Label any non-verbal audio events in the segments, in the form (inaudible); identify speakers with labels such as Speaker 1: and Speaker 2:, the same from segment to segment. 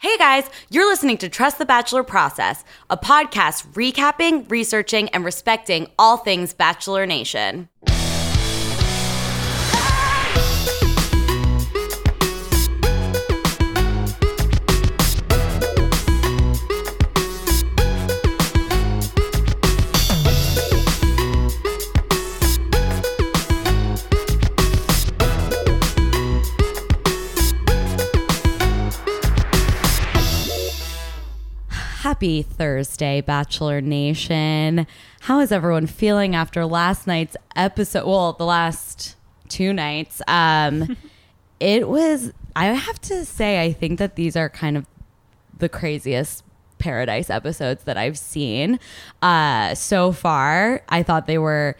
Speaker 1: Hey guys, you're listening to Trust the Bachelor Process, a podcast recapping, researching, and respecting all things Bachelor Nation. Happy Thursday, Bachelor Nation. How is everyone feeling after last night's episode? Well, the last two nights. Um, (laughs) it was, I have to say, I think that these are kind of the craziest paradise episodes that I've seen uh, so far. I thought they were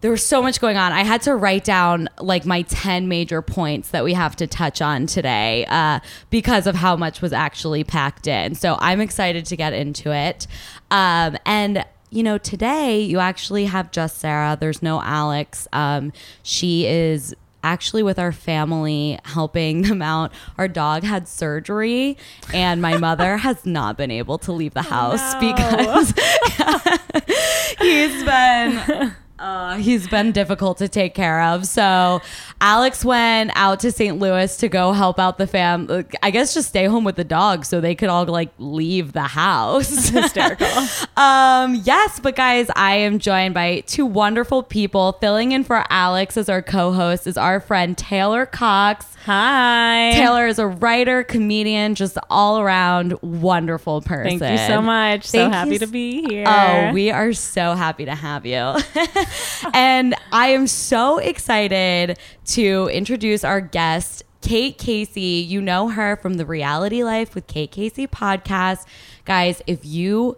Speaker 1: there was so much going on. I had to write down like my 10 major points that we have to touch on today uh, because of how much was actually packed in. So I'm excited to get into it. Um, and you know, today you actually have just Sarah. There's no Alex. Um, she is actually with our family helping (laughs) them out. Our dog had surgery and my mother (laughs) has not been able to leave the house
Speaker 2: no.
Speaker 1: because (laughs) he's been uh, he's been difficult to take care of. So Alex went out to St. Louis to go help out the fam. I guess just stay home with the dog so they could all like leave the house. (laughs)
Speaker 2: Hysterical. (laughs)
Speaker 1: um, yes, but guys, I am joined by two wonderful people. Filling in for Alex as our co-host is our friend Taylor Cox.
Speaker 2: Hi.
Speaker 1: Taylor is a writer, comedian, just all around wonderful person.
Speaker 2: Thank you so much. So happy
Speaker 1: you
Speaker 2: to be here.
Speaker 1: Oh, we are so happy to have you. (laughs) (laughs) and I am so excited to introduce our guest, Kate Casey. You know her from the Reality Life with Kate Casey podcast. Guys, if you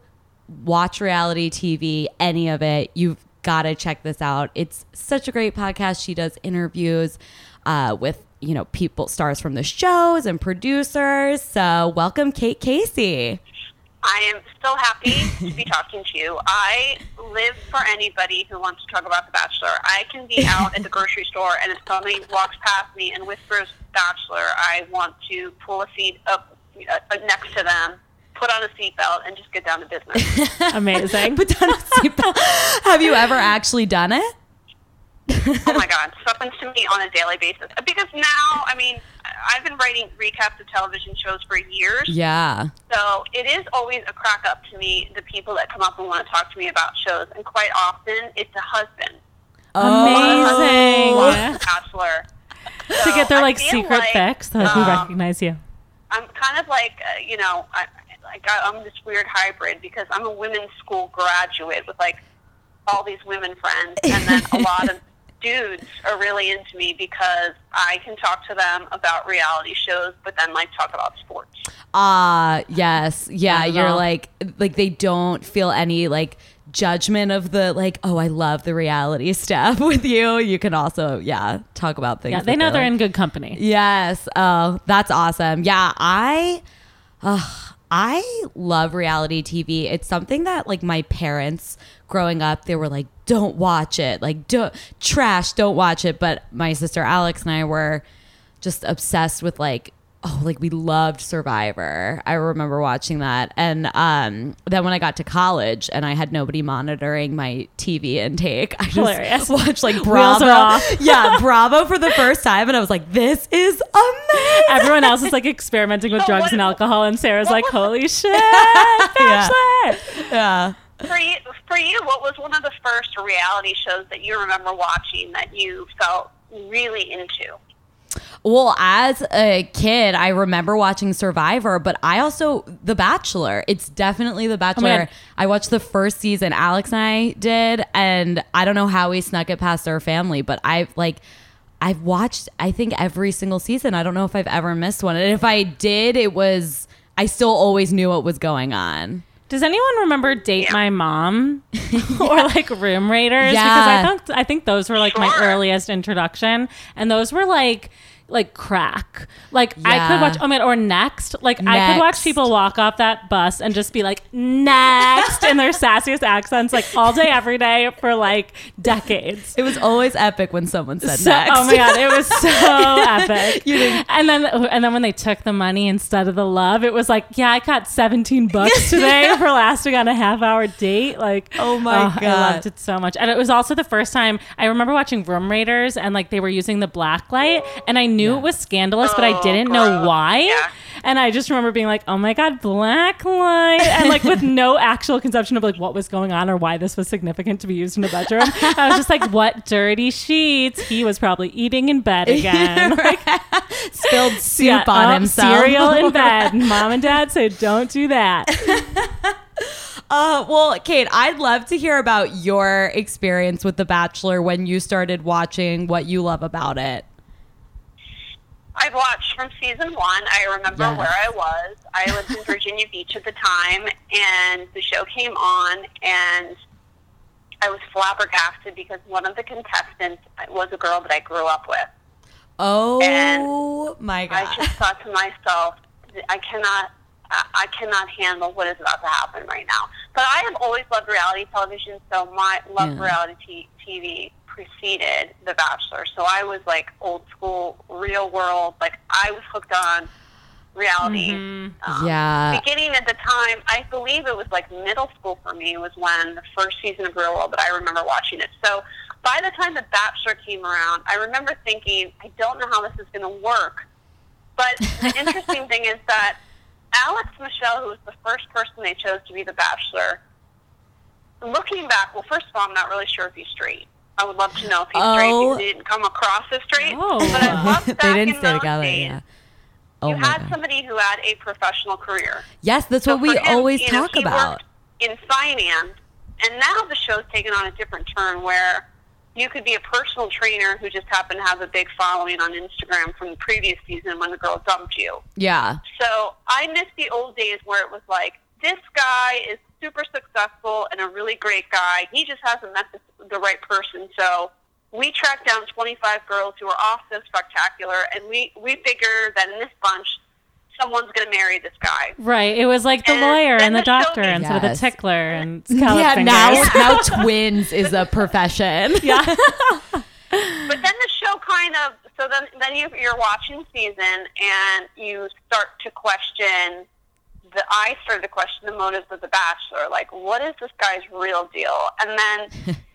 Speaker 1: watch reality TV, any of it, you've got to check this out. It's such a great podcast. She does interviews uh, with, you know, people, stars from the shows and producers. So, welcome, Kate Casey.
Speaker 3: I am so happy to be (laughs) talking to you. I live for anybody who wants to talk about The Bachelor. I can be out at the (laughs) grocery store and if somebody walks past me and whispers Bachelor, I want to pull a seat up uh, next to them, put on a seatbelt, and just get down to business. (laughs)
Speaker 2: Amazing.
Speaker 1: Put down a seatbelt. Have you ever actually done it? (laughs)
Speaker 3: oh my God, this happens to me on a daily basis. Because now, I mean, I've been writing recaps of television shows for years.
Speaker 1: Yeah.
Speaker 3: So it is always a crack up to me, the people that come up and want to talk to me about shows. And quite often, it's a husband.
Speaker 2: Amazing.
Speaker 3: Watch The Bachelor.
Speaker 2: to get their like secret
Speaker 3: like,
Speaker 2: fix that who
Speaker 3: um,
Speaker 2: recognize you.
Speaker 3: I'm kind of like, uh, you know, I, like I- I'm this weird hybrid because I'm a women's school graduate with like all these women friends, and then a lot of (laughs) dudes are really into me because I can talk to them about reality shows, but then like talk about sports.
Speaker 1: Ah, yes. Yeah, you're
Speaker 2: all.
Speaker 1: like like they don't feel any like judgment of the like, oh, I love the reality (laughs) stuff with you. You can also, yeah, talk about things.
Speaker 2: Yeah, they know they're
Speaker 1: like-
Speaker 2: in good company.
Speaker 1: Yes. Oh, that's awesome. Yeah, I uh, I love reality TV. It's something that like my parents growing up, they were like, "Don't watch it. Like, don't trash, don't watch it." But my sister Alex and I were just obsessed with like oh like we loved survivor. I remember watching that. And um then when i got to college and i had nobody monitoring my tv intake i just
Speaker 2: Hilarious.
Speaker 1: watched like bravo. (laughs) yeah bravo for the first time. And i was like this is amazing.
Speaker 2: Everyone else is like experimenting with (laughs) drugs and alcohol, and Sarah's like, "Holy (laughs) shit,
Speaker 1: Yeah. Yeah.
Speaker 3: For you, for you, what was one of the first reality shows that you remember watching that you felt really into?
Speaker 1: Well, as a kid, I remember watching Survivor, but I also The Bachelor. It's definitely The oh Bachelor.
Speaker 2: God.
Speaker 1: I watched the first season. Alex and I did, and I don't know how we snuck it past our family, but I've like I've watched I think every single season. I don't know if I've ever missed one. And if I did, it was I still always knew what was going on.
Speaker 2: Does anyone remember Date
Speaker 3: Yeah.
Speaker 2: My Mom (laughs) or like Room Raiders?
Speaker 1: Yeah.
Speaker 2: Because I think I think those were like my earliest introduction, and those were like like crack. Like I could watch oh man or next. Like I could watch people walk off that bus and just be like next in their sassiest accents like all day every day for like decades.
Speaker 1: It was always epic when someone said
Speaker 2: So, oh
Speaker 1: next.
Speaker 2: oh my god, it was so (laughs) epic.
Speaker 1: You
Speaker 2: And then and then when they took the money instead of the love, it was like, yeah, I got 17 bucks today (laughs) for lasting on a half hour date. Like,
Speaker 1: Oh my oh,
Speaker 2: I
Speaker 1: God.
Speaker 2: loved it so much. And it was also the first time I remember watching Room Raiders and like they were using the black light and I knew it was scandalous, but I
Speaker 3: Oh,
Speaker 2: didn't know why.
Speaker 3: Yeah.
Speaker 2: And I just remember being like, oh my God, black light. And like with no (laughs) actual conception of like what was going on or why this was significant to be used in a bedroom. I was just like, what dirty sheets. He was probably eating in bed (laughs) again.
Speaker 1: Spilled soup
Speaker 2: Yeah,
Speaker 1: on
Speaker 2: oh,
Speaker 1: himself.
Speaker 2: Cereal in (laughs) bed. Mom and dad said, don't do that.
Speaker 1: Uh, well, Kate, I'd love to hear about your experience with The Bachelor when you started watching. What you love about it?
Speaker 3: I've watched from season one. I remember
Speaker 1: Yes.
Speaker 3: where I was. I lived in (laughs) Virginia Beach at the time, and the show came on, and I was flabbergasted because one of the contestants was a girl that I grew up with.
Speaker 1: Oh my god!
Speaker 3: I just thought to myself, I cannot, I I cannot handle what is about to happen right now. But I have always loved reality television, so my love
Speaker 1: Yeah.
Speaker 3: reality t- TV preceded The Bachelor. So I was like old school, real world. Like I was hooked on reality. Um,
Speaker 1: Yeah.
Speaker 3: Beginning at the time, I believe it was like middle school for me was when the first season of Real World, but I remember watching it. So by the time The Bachelor came around, I remember thinking, I don't know how this is going to work. But the (laughs) interesting thing is that Alex Michel, who was the first person they chose to be The Bachelor, looking back, well, first of all, I'm not really sure if he's straight. I would love to know if he's
Speaker 1: Oh.
Speaker 3: straight because oh. he didn't come across as straight.
Speaker 2: Oh.
Speaker 3: But I love (laughs)
Speaker 1: they didn't
Speaker 3: in
Speaker 1: stay together.
Speaker 3: days,
Speaker 1: Yeah. Oh
Speaker 3: you had
Speaker 1: god!
Speaker 3: somebody who had a professional career.
Speaker 1: Yes, that's
Speaker 3: So
Speaker 1: what we
Speaker 3: him,
Speaker 1: always
Speaker 3: you know,
Speaker 1: talk about.
Speaker 3: in finance, and now the show's taken on a different turn where you could be a personal trainer who just happened to have a big following on Instagram from the previous season when the girl dumped you.
Speaker 1: Yeah.
Speaker 3: So I miss the old days where it was like, this guy is super successful and a really great guy. He just hasn't met the, the right person. So we tracked down 25 girls who are also spectacular, and we, we figure that in this bunch, someone's going to marry this guy.
Speaker 2: Right. It was like the
Speaker 3: And
Speaker 2: lawyer
Speaker 3: then
Speaker 2: and the
Speaker 3: the show
Speaker 2: doctor
Speaker 3: be-
Speaker 2: instead of the tickler and
Speaker 1: Yeah.
Speaker 2: scallop
Speaker 1: Now, (laughs) now twins is a profession. (laughs)
Speaker 2: Yeah. (laughs)
Speaker 3: But then the show kind of so then then you, you're watching season and you start to question the I started to question the motives of the Bachelor. Like, what is this guy's real deal? And then (laughs)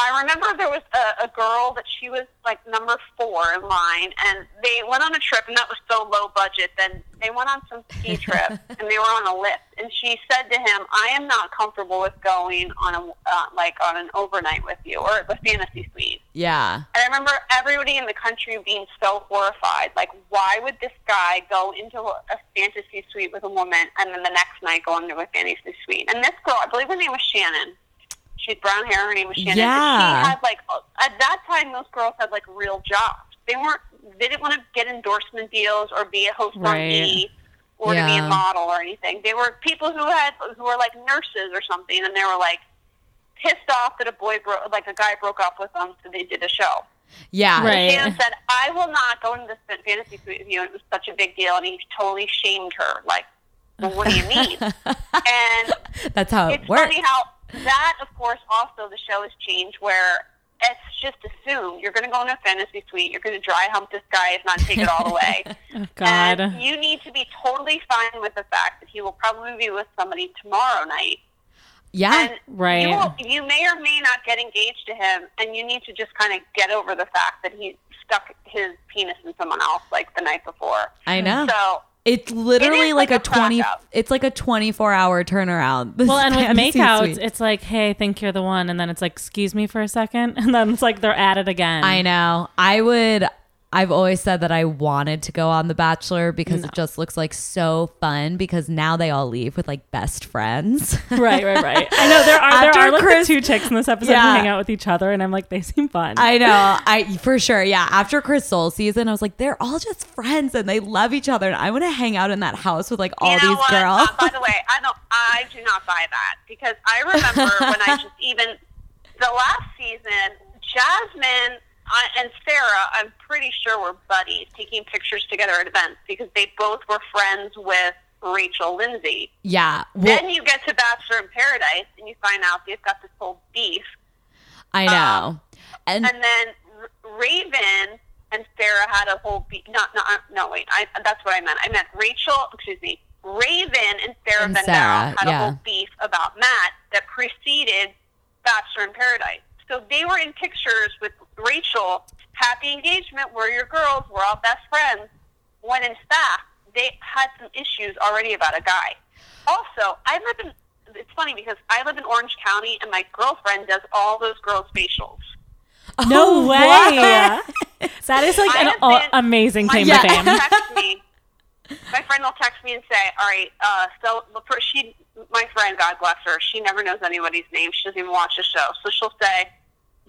Speaker 3: I remember there was a, a girl that she was like number four in line, and they went on a trip, and that was so low budget. Then they went on some ski (laughs) trip, and they were on a lift, and she said to him, "I am not comfortable with going on a uh, like on an overnight with you or the fantasy suite."
Speaker 1: Yeah.
Speaker 3: And I remember everybody in the country being so horrified. Like, why would this guy go into a a fantasy suite with a woman and then the next night go into a fantasy suite? And this girl, I believe her name was Shannon. She had brown hair. Her name was Shannon.
Speaker 1: Yeah.
Speaker 3: And she had like at that time, those girls had like real jobs. They weren't. They didn't want to get endorsement deals or be a host on
Speaker 2: Right.
Speaker 3: E or to be a model or anything. They were people who had who were like nurses or something, and they were like pissed off that a boy broke like a guy broke up with them, so they did a show.
Speaker 1: Yeah.
Speaker 2: Right.
Speaker 3: Shannon said, I will not go into this fantasy suite with you. And it was such a big deal. And he totally shamed her. Like, well, what do you mean? (laughs) and
Speaker 1: That's how it
Speaker 3: it's
Speaker 1: works.
Speaker 3: funny how that, of course, also the show has changed where it's just assumed you're going to go into a fantasy suite. You're going to dry hump this guy, if not take it all (laughs) away.
Speaker 2: Oh, God.
Speaker 3: And you need to be totally fine with the fact that he will probably be with somebody tomorrow night.
Speaker 1: Yeah.
Speaker 3: And
Speaker 2: Right.
Speaker 3: You, will, you may or may not get engaged to him, and you need to just kind of get over the fact that he stuck his penis in someone else like the night before.
Speaker 1: I know.
Speaker 3: So
Speaker 1: It's literally
Speaker 3: It is
Speaker 1: like,
Speaker 3: like
Speaker 1: a
Speaker 3: a
Speaker 1: 20
Speaker 3: up.
Speaker 1: it's like a 24 hour turnaround. This (laughs)
Speaker 2: well, and with makeouts,
Speaker 1: suite.
Speaker 2: it's like, hey, I think you're the one. And then it's like, excuse me for a second. (laughs) And then it's like, they're at it again.
Speaker 1: I know. I would I've always said that I wanted to go on The Bachelor because it just looks like so fun because now they all leave with like best friends. (laughs)
Speaker 2: Right, right, right. (laughs) I know there are there are like
Speaker 1: Chris-
Speaker 2: the two chicks in this episode
Speaker 1: Yeah.
Speaker 2: who hang out with each other, and I'm like, they seem fun.
Speaker 1: I know. I for sure. Yeah. After Chris Soules season, I was like, they're all just friends and they love each other. And I want to hang out in that house with like all
Speaker 3: you know
Speaker 1: these
Speaker 3: what?
Speaker 1: girls.
Speaker 3: Uh, by the (laughs) way, I don't. I do not buy that because I remember when I just even the last season, Jasmine. I, and Sarah, I'm pretty sure were buddies, taking pictures together at events because they both were friends with Rachel Lindsay.
Speaker 1: Yeah. Well,
Speaker 3: then you get to Bachelor in Paradise and you find out they've got this whole beef.
Speaker 1: I know. Um, and
Speaker 3: And then R- Raven and Sarah had a whole beef. Not, no, uh, no, wait. I, that's what I meant. I meant Rachel. Excuse me. Raven and Sarah
Speaker 1: And
Speaker 3: Van
Speaker 1: Sarah,
Speaker 3: had
Speaker 1: yeah.
Speaker 3: a whole beef about Matt that preceded Bachelor in Paradise. So they were in pictures with Rachel, happy engagement, we're your girls, we're all best friends. When in fact they had some issues already about a guy. Also, I live in. It's funny because I live in Orange County, and my girlfriend does all those girls' facials.
Speaker 2: No
Speaker 1: Oh,
Speaker 2: way. (laughs) That is like
Speaker 3: I
Speaker 2: an
Speaker 3: have
Speaker 2: a-
Speaker 3: been-
Speaker 2: amazing
Speaker 3: My
Speaker 2: claim
Speaker 1: Yeah.
Speaker 2: to fame.
Speaker 3: text me. (laughs) My friend will text me and say, "All right, uh, so the per- she, my friend, God bless her, she never knows anybody's name. She doesn't even watch the show. So she'll say,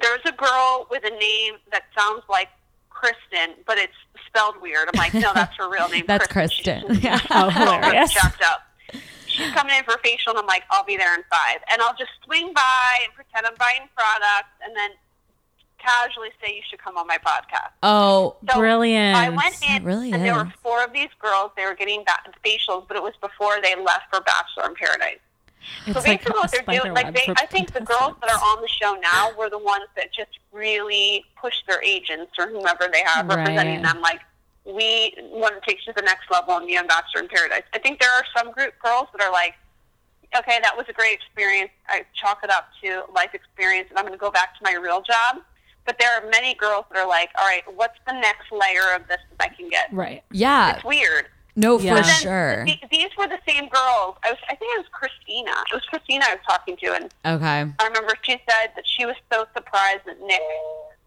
Speaker 3: "There's a girl with a name that sounds like Kristen, but it's spelled weird." I'm like, "No, (laughs) that's her real name.
Speaker 1: That's
Speaker 3: Kristen."
Speaker 1: Kristen. (laughs) Yeah.
Speaker 2: Oh, hilarious.
Speaker 3: jacked up. She's coming in for facial, and I'm like, "I'll be there in five. and I'll just swing by and pretend I'm buying products, and then casually say, "You should come on my podcast."
Speaker 1: oh,
Speaker 3: So
Speaker 2: Brilliant.
Speaker 3: I went in, and there were four of these girls. They were getting facials, but it was before they left for Bachelor in Paradise.
Speaker 2: It's
Speaker 3: so
Speaker 2: like
Speaker 3: basically, what they're doing, like they, I think the girls that are on the show now were the ones that just really pushed their agents or whomever they have representing
Speaker 2: Right.
Speaker 3: them. Like we want to take you to the next level and be Bachelor in Paradise. I think there are some group girls that are like, okay, that was a great experience. I chalk it up to life experience, and I'm going to go back to my real job. But there are many girls that are like, all right, what's the next layer of this that I can get?
Speaker 2: Right.
Speaker 1: yeah.
Speaker 3: It's weird.
Speaker 1: No,
Speaker 2: Yeah.
Speaker 1: for sure.
Speaker 3: the- these were the same girls. I was, I think it was Christina. It was Christina I was talking to, and
Speaker 1: Okay.
Speaker 3: I remember she said that she was so surprised that Nick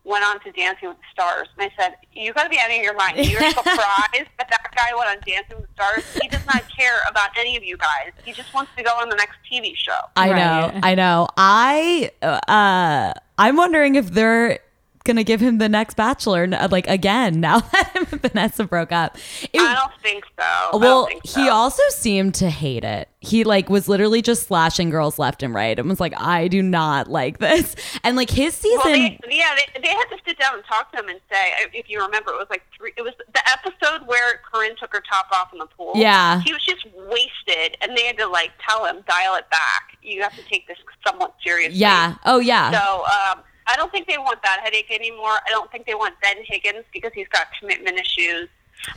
Speaker 3: went on to Dancing with the Stars. And I said, "You got to be out of your mind. You're (laughs) surprised that that guy went on Dancing with the Stars. He does not care about any of you guys. He just wants to go on the next TV show."
Speaker 1: I
Speaker 2: Right.
Speaker 1: know. I know. I uh I'm wondering if they're gonna give him the next bachelor like again (laughs) now that him (laughs) and Vanessa broke up. It-
Speaker 3: I don't think so.
Speaker 1: Well,
Speaker 3: think so.
Speaker 1: he also seemed to hate it. He like was literally just slashing girls left and right and was like, I do not like this. (laughs) And like his season
Speaker 3: Well, they, yeah, they, they had to sit down and talk to him and say, if you remember, it was like three. It was the episode where Corinne took her top off in the pool.
Speaker 1: Yeah.
Speaker 3: he was just wasted, and they had to like tell him, dial it back. You have to take this somewhat seriously.
Speaker 1: Yeah. Oh yeah.
Speaker 3: So um, I don't think they want that headache anymore. I don't think they want Ben Higgins because he's got commitment issues.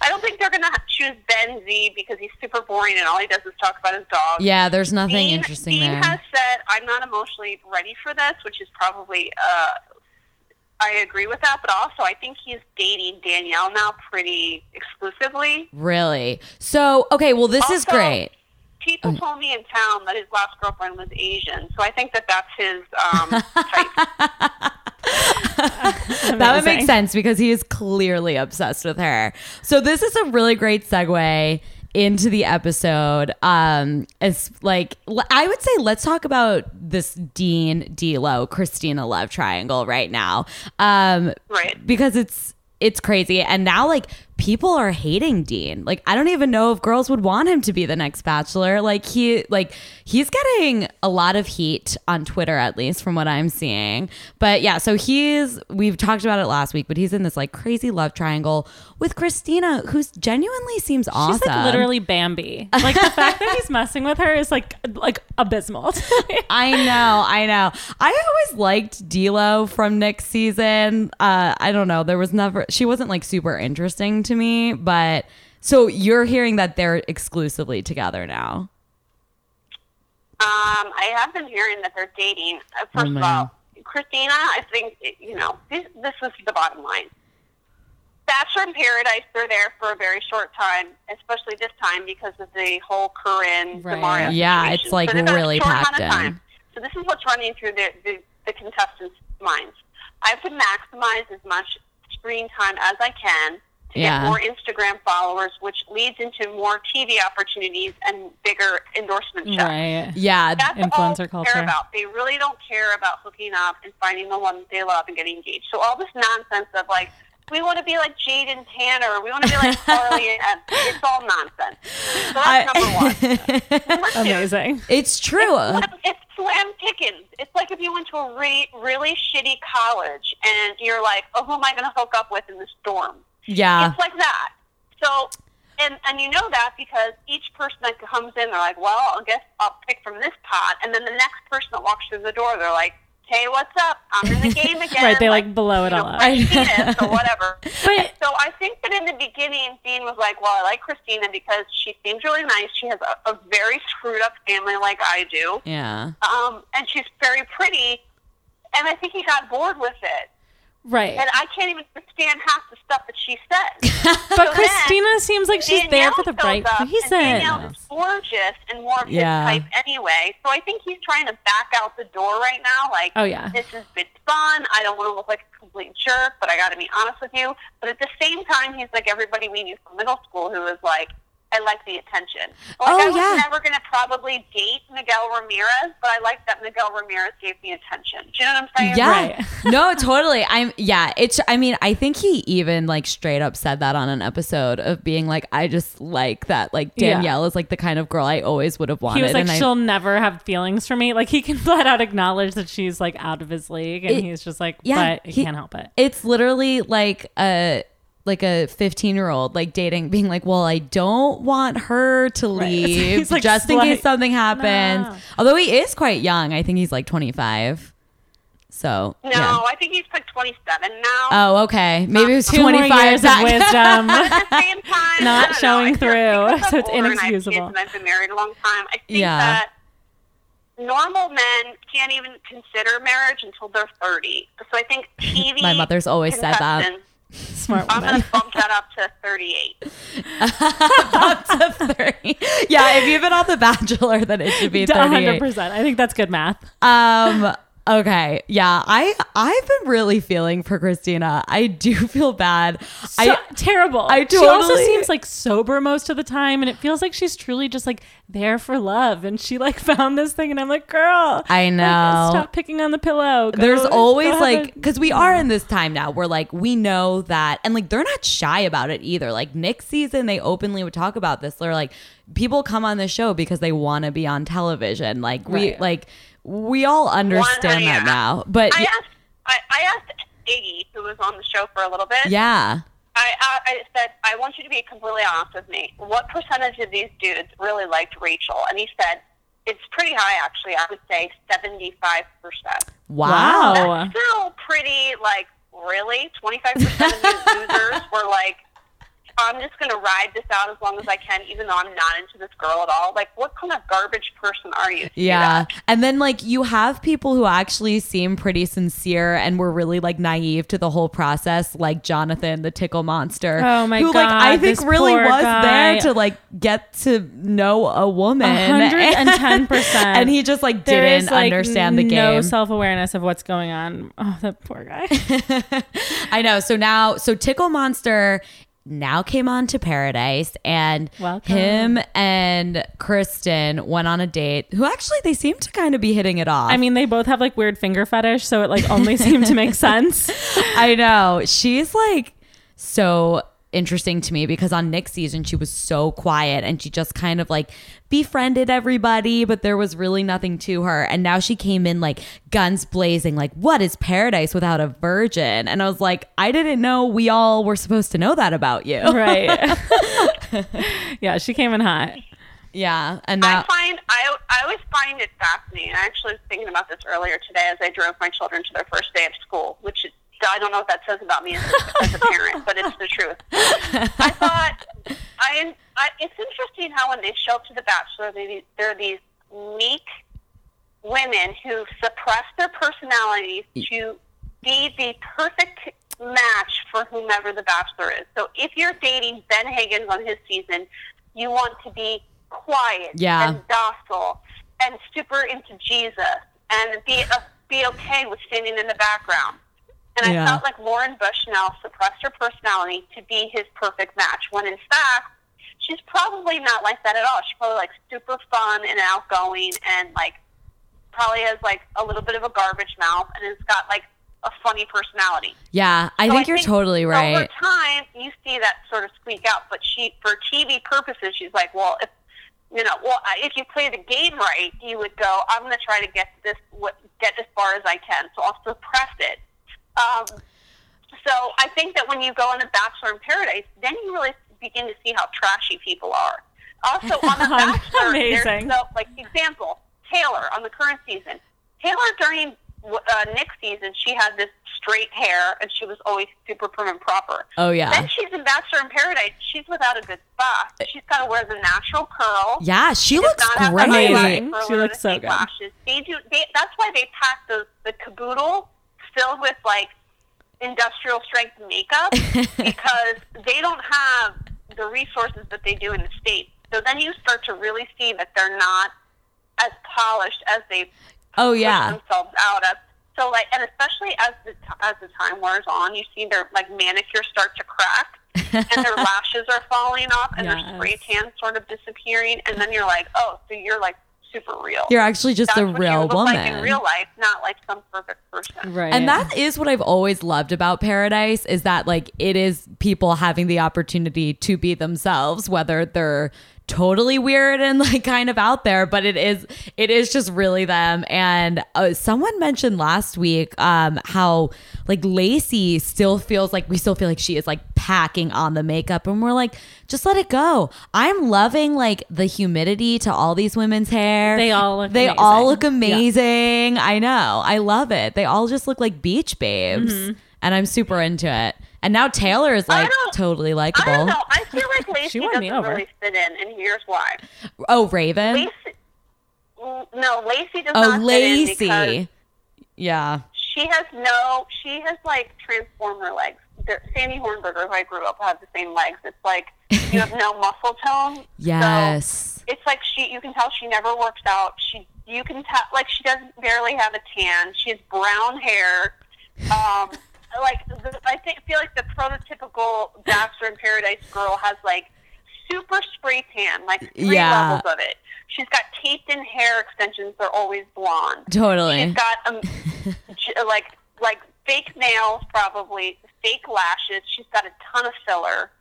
Speaker 3: I don't think they're going to choose Ben Z because he's super boring and all he does is talk about his dog.
Speaker 1: yeah, there's nothing
Speaker 3: Dean,
Speaker 1: interesting
Speaker 3: Dean
Speaker 1: there.
Speaker 3: has said, I'm not emotionally ready for this, which is probably, uh, I agree with that, but also I think he's dating Danielle now pretty exclusively.
Speaker 1: really. So, okay, well this is great.
Speaker 3: People told me in town that his last girlfriend was Asian, so I think that that's his um, type. (laughs)
Speaker 1: That would make sense because he is clearly obsessed with her. So this is a really great segue into the episode. Um, it's like I would say let's talk about this Dean D'Lo Christina love triangle right now. Um,
Speaker 3: Right.
Speaker 1: because it's it's crazy and now like people are hating Dean. Like I don't even know if girls would want him to be the next bachelor. Like he like he's getting a lot of heat on Twitter at least from what I'm seeing. But yeah, so he's we've talked about it last week, but he's in this like crazy love triangle with Christina who's genuinely seems awesome.
Speaker 2: She's like literally Bambi. Like the fact that he's messing with her is like like abysmal. (laughs)
Speaker 1: I know, I know. I always liked D'Lo from Nick's season. Uh, I don't know. There was never she wasn't like super interesting to me, but so you're hearing that they're exclusively together now.
Speaker 3: Um, I have been hearing that they're dating. Uh,
Speaker 1: Oh,
Speaker 3: First of all, Christina, I think you know this. This is the bottom line. Bachelor in Paradise, they're there for a very short time, especially this time because of the whole Corinne
Speaker 2: Right.
Speaker 3: DeMario
Speaker 1: Yeah,
Speaker 3: situation.
Speaker 1: it's, like,
Speaker 3: so a
Speaker 1: really
Speaker 3: short amount
Speaker 1: packed
Speaker 3: of
Speaker 1: in.
Speaker 3: time. So this is what's running through the, the, the contestants' minds. I have to maximize as much screen time as I can to
Speaker 1: Yeah.
Speaker 3: get more Instagram followers, which leads into more TV opportunities and bigger endorsement checks.
Speaker 2: right.
Speaker 1: Yeah,
Speaker 3: That's
Speaker 2: Influencer
Speaker 3: all they
Speaker 2: culture.
Speaker 3: care about. They really don't care about hooking up and finding the one they love and getting engaged. So all this nonsense of like, we want to be like Jade and Tanner. We want to be like (laughs) Carly and Ed. It's all nonsense. So that's number one. (laughs) Number two,
Speaker 2: Amazing.
Speaker 1: it's true.
Speaker 3: it's slam pickings. It's like if you went to a re- really shitty college and you're like, oh, who am I going to hook up with in this dorm?
Speaker 1: Yeah.
Speaker 3: It's like that. So, and and you know that because each person that comes in, they're like, well, I guess I'll pick from this pot, and then the next person that walks through the door, they're like, hey, what's up? I'm in the game (laughs) again.
Speaker 2: Right, they, like, blow it all
Speaker 3: know,
Speaker 2: up. (laughs)
Speaker 3: Penis or whatever.
Speaker 2: But-
Speaker 3: so I think that in the beginning, Dean was like, well, I like Christina because she seems really nice. She has a, a very screwed up family like I do
Speaker 1: Yeah.
Speaker 3: um, and she's very pretty. And I think he got bored with it.
Speaker 2: Right.
Speaker 3: And I can't even stand half the stuff that she says. (laughs)
Speaker 2: But
Speaker 3: So
Speaker 2: Christina seems like she's there for the right
Speaker 3: up, Danielle is gorgeous and more of
Speaker 1: Yeah.
Speaker 3: his type anyway. So I think he's trying to back out the door right now. Like,
Speaker 2: Oh, yeah.
Speaker 3: this has been fun. I don't want to look like a complete jerk, but I got to be honest with you. But at the same time, he's like everybody we knew from middle school who was like, I like the attention. Like,
Speaker 1: Oh,
Speaker 3: I was
Speaker 1: yeah.
Speaker 3: never going to probably date Miguel Ramirez, but I like that Miguel Ramirez gave me attention. Do you know what I'm saying?
Speaker 1: Yeah.
Speaker 2: Right. (laughs)
Speaker 1: no, totally. I'm yeah, it's I mean, I think he even like straight up said that on an episode of being like I just like that like
Speaker 2: Yeah.
Speaker 1: Danielle is like the kind of girl I always would have wanted.
Speaker 2: He was like,
Speaker 1: and
Speaker 2: she'll never have feelings for me. Like he can (laughs) flat out acknowledge that she's like out of his league, and
Speaker 1: It-
Speaker 2: he's just like,
Speaker 1: yeah,
Speaker 2: but he,
Speaker 1: he-
Speaker 2: can't help it.
Speaker 1: it's literally like a like a 15 year old like dating being like well i don't want her to (laughs) leave
Speaker 2: He's like,
Speaker 1: just in
Speaker 2: slight-
Speaker 1: case something happens
Speaker 2: No.
Speaker 1: although he is quite young i think he's like 25 so
Speaker 3: No,
Speaker 1: yeah.
Speaker 3: I think he's like 27 now.
Speaker 1: oh okay maybe it was 25
Speaker 2: years of (laughs) wisdom. (laughs)
Speaker 3: At the same time,
Speaker 2: Not
Speaker 3: I know.
Speaker 2: showing through, so it's
Speaker 3: older and I have kids
Speaker 2: inexcusable.
Speaker 3: And I've been married a long time. I think
Speaker 1: Yeah.
Speaker 3: that normal men can't even consider marriage until they're 30. So I think TV.
Speaker 1: My mother's always said that.
Speaker 3: Contestants,
Speaker 2: Smart
Speaker 3: I'm going to bump that up to 38. (laughs)
Speaker 1: up to 30 yeah if you've been on the bachelor then it should be (laughs) 38
Speaker 2: 100%. I think that's good math.
Speaker 1: Um. Okay. Yeah. I I've been really feeling for Christina. I do (laughs) feel bad.
Speaker 2: So,
Speaker 1: I
Speaker 2: terrible.
Speaker 1: I totally,
Speaker 2: She also seems like sober most of the time, and it feels like she's truly just like there for love. And she like (laughs) found this thing, and I'm like, girl,
Speaker 1: I
Speaker 2: like,
Speaker 1: know.
Speaker 2: stop picking on the pillow. Go-
Speaker 1: there's always like because we are in this time now where like we know that and like they're not shy about it either. Like Nick season, they openly would talk about this. They're like people come on the show because they want to be on television. Like we
Speaker 2: Right.
Speaker 1: like we all understand that now. But
Speaker 3: I asked, I, I asked Iggy, who was on the show for a little bit.
Speaker 1: yeah.
Speaker 3: I, I, I said, I want you to be completely honest with me. What percentage of these dudes really liked Rachel? And he said, it's pretty high, actually. I would say 75%.
Speaker 1: Wow.
Speaker 2: Wow.
Speaker 3: That's still pretty, like, really? 25% of these (laughs) losers were like, I'm just going to ride this out as long as I can, even though I'm not into this girl at all. Like, what kind of garbage person are you?
Speaker 1: Yeah. And then like you have people who actually seem pretty sincere and were really like naive to the whole process, like Jonathan, the tickle monster.
Speaker 2: Oh, my
Speaker 1: who, like I think really was
Speaker 2: guy.
Speaker 1: there to like get to know a woman.
Speaker 2: 110%. (laughs)
Speaker 1: and he just like
Speaker 2: There
Speaker 1: didn't
Speaker 2: is, like,
Speaker 1: understand the
Speaker 2: No
Speaker 1: game.
Speaker 2: No self awareness of what's going on. Oh, that poor guy. (laughs)
Speaker 1: I know. So now so Tickle Monster now came on to Paradise and
Speaker 2: Welcome.
Speaker 1: him and Kristen went on a date who actually they seem to kind of be hitting it off.
Speaker 2: I mean, they both have like weird finger fetish, so it like only seemed to make (laughs) sense.
Speaker 1: I know. She's like so interesting to me because on Nick's season she was so quiet and she just kind of like befriended everybody, but there was really nothing to her. And now she came in like guns blazing, like, what is paradise without a virgin? And I was like, I didn't know we all were supposed to know that about you.
Speaker 2: right. (laughs) yeah, she came in hot.
Speaker 1: Yeah. And
Speaker 3: I
Speaker 1: now
Speaker 3: find I, I always find it fascinating. I actually was thinking about this earlier today as I drove my children to their first day of school, which I don't know what that says about me as, as a parent, but it's the truth. I thought I, I it's interesting how when they show up to the Bachelor, they, they're these meek women who suppress their personalities to be the perfect match for whomever the Bachelor is. So if you're dating Ben Higgins on his season, you want to be quiet
Speaker 1: Yeah.
Speaker 3: and docile and super into Jesus and be uh, be okay with standing in the background. And
Speaker 1: Yeah.
Speaker 3: I felt like Lauren Bushnell suppressed her personality to be his perfect match, when in fact, she's probably not like that at all. She's probably like super fun and outgoing and like probably has like a little bit of a garbage mouth and has got like a funny personality.
Speaker 1: Yeah, I
Speaker 3: So
Speaker 1: think you're totally right.
Speaker 3: Over time, you see that sort of squeak out. But she, for TV purposes, she's like, well, if you know, well, if you play the game right, you would go, I'm going to try to get this, get as far as I can. So I'll suppress it. Um, so I think that when you go on The Bachelor in Paradise, then you really begin to see how trashy people are. Also, on The (laughs) Bachelor, there's
Speaker 2: Amazing.
Speaker 3: so, like, example, Taylor on the current season. Taylor during uh, Nick's season, she had this straight hair, and she was always super prim and proper.
Speaker 1: Oh yeah.
Speaker 3: Then she's in Bachelor in Paradise. She's without a good spot. She's got to wear the natural curl.
Speaker 1: Yeah, she
Speaker 3: Does
Speaker 1: looks
Speaker 3: not have the
Speaker 1: great.
Speaker 2: Amazing. She looks so good.
Speaker 3: Lashes. They do. They, that's why they pack the the caboodle filled with like industrial strength makeup (laughs) because they don't have the resources that they do in the states. So then you start to really see that they're not as polished as they
Speaker 1: Oh yeah.
Speaker 3: themselves out of. So like, and especially as the t- as the time wears on, you see their like manicure start to crack, (laughs) and their lashes are falling off, and their spray tan sort of disappearing, and then you're like, oh, so you're like super real.
Speaker 1: You're actually just
Speaker 3: That's
Speaker 1: a
Speaker 3: what you
Speaker 1: real
Speaker 3: look
Speaker 1: woman.
Speaker 3: like in real life, not like some perfect person.
Speaker 2: Right.
Speaker 1: And that is what I've always loved about Paradise is that like it is people having the opportunity to be themselves, whether they're totally weird and like kind of out there, but it is it is just really them. And uh, someone mentioned last week um how like Lacey still feels like we still feel like she is like packing on the makeup and we're like just let it go. I'm loving like the humidity to all these women's hair.
Speaker 2: They all look
Speaker 1: They all
Speaker 2: amazing.
Speaker 1: look amazing. I know. I love it. They all just look like beach babes.
Speaker 2: Mm-hmm.
Speaker 1: And I'm super into it. And now Taylor is
Speaker 3: I
Speaker 1: like
Speaker 3: don't-
Speaker 1: totally
Speaker 3: I don't
Speaker 1: likable.
Speaker 3: know. I feel like (laughs) Lacey
Speaker 2: won me
Speaker 3: doesn't
Speaker 2: over.
Speaker 3: really fit in, and here's why.
Speaker 1: Oh, Raven.
Speaker 3: Lacey, no, Lacey does
Speaker 1: oh,
Speaker 3: not fit in because
Speaker 1: Yeah.
Speaker 3: she has no. She has like transformer legs. Sandy Hornberger, who I grew up, had the same legs. It's like (laughs) you have no muscle tone.
Speaker 1: Yes.
Speaker 3: So it's like she. You can tell she never works out. She. You can tell like she doesn't barely have a tan. She has brown hair. Um, like the, I think feel like the prototypical Bachelor in Paradise girl has like super spray tan, like three
Speaker 1: Yeah.
Speaker 3: levels of it. She's got taped in hair extensions. They're always blonde.
Speaker 1: totally.
Speaker 3: She's got um, (laughs) like like fake nails, probably fake lashes. She's got a ton of filler.